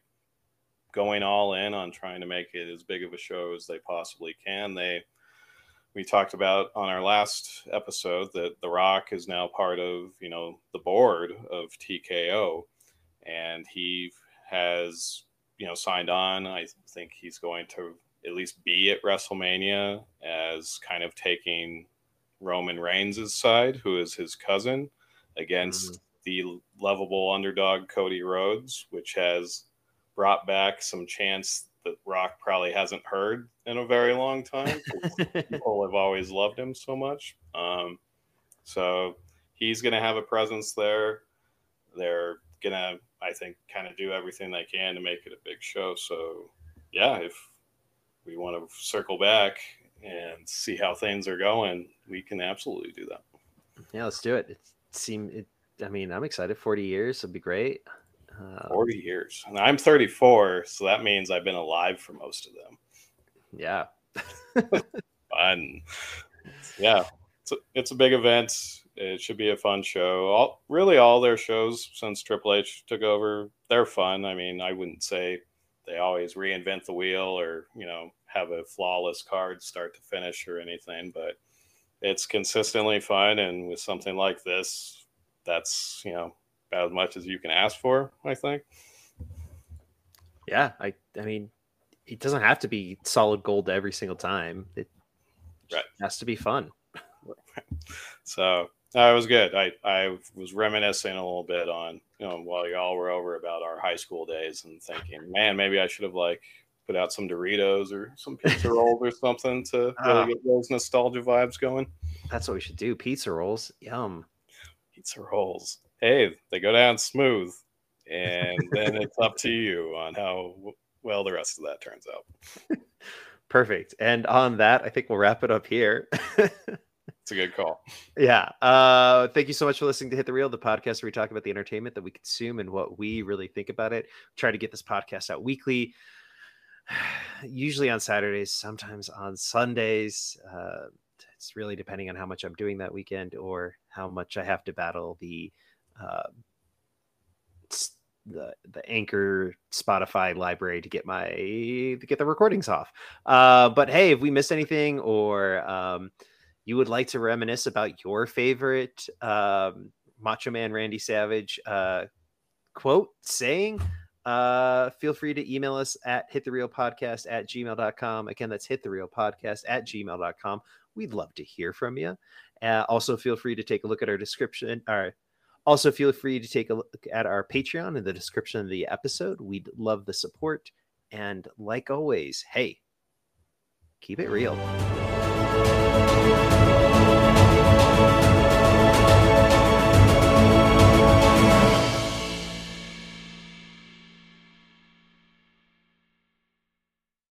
going all in on trying to make it as big of a show as they possibly can. They we talked about on our last episode that The Rock is now part of, you know, the board of TKO and he has, you know, signed on. I think he's going to at least be at WrestleMania as kind of taking Roman Reigns' side, who is his cousin, against mm. the lovable underdog Cody Rhodes, which has brought back some chants that Rock probably hasn't heard in a very long time. people have always loved him so much. Um, so he's going to have a presence there. They're going to, I think, kind of do everything they can to make it a big show. So, yeah, if we want to circle back and see how things are going, we can absolutely do that. Yeah, let's do it. It seems it. I mean, I'm excited. Forty years would be great. Uh, Forty years, and I'm 34, so that means I've been alive for most of them. Yeah, fun. Yeah, it's a, it's a big event. It should be a fun show. All really, all their shows since Triple H took over, they're fun. I mean, I wouldn't say they always reinvent the wheel or you know have a flawless card start to finish or anything, but it's consistently fun. And with something like this, that's you know about as much as you can ask for. I think. Yeah, I I mean, it doesn't have to be solid gold every single time. It right. has to be fun. so that was good. I, I was reminiscing a little bit on, you know, while y'all were over about our high school days and thinking, man, maybe I should have like put out some Doritos or some pizza rolls or something to really uh, get those nostalgia vibes going. That's what we should do. Pizza rolls. Yum. Pizza rolls. Hey, they go down smooth. And then it's up to you on how well the rest of that turns out. Perfect. And on that, I think we'll wrap it up here. It's a good call. Yeah. Uh, thank you so much for listening to Hit the Reel, the podcast where we talk about the entertainment that we consume and what we really think about it. Try to get this podcast out weekly, usually on Saturdays, sometimes on Sundays. Uh, it's really depending on how much I'm doing that weekend or how much I have to battle the uh, the the anchor spotify library to get my to get the recordings off uh but hey if we missed anything or um you would like to reminisce about your favorite um, Macho Man Randy Savage uh, quote saying, uh, feel free to email us at hitthereelpodcast at gmail.com. Again, that's hitthereelpodcast at gmail.com. We'd love to hear from you. Uh, also, feel free to take a look at our description. Our, also, feel free to take a look at our Patreon in the description of the episode. We'd love the support. And like always, hey, keep it real.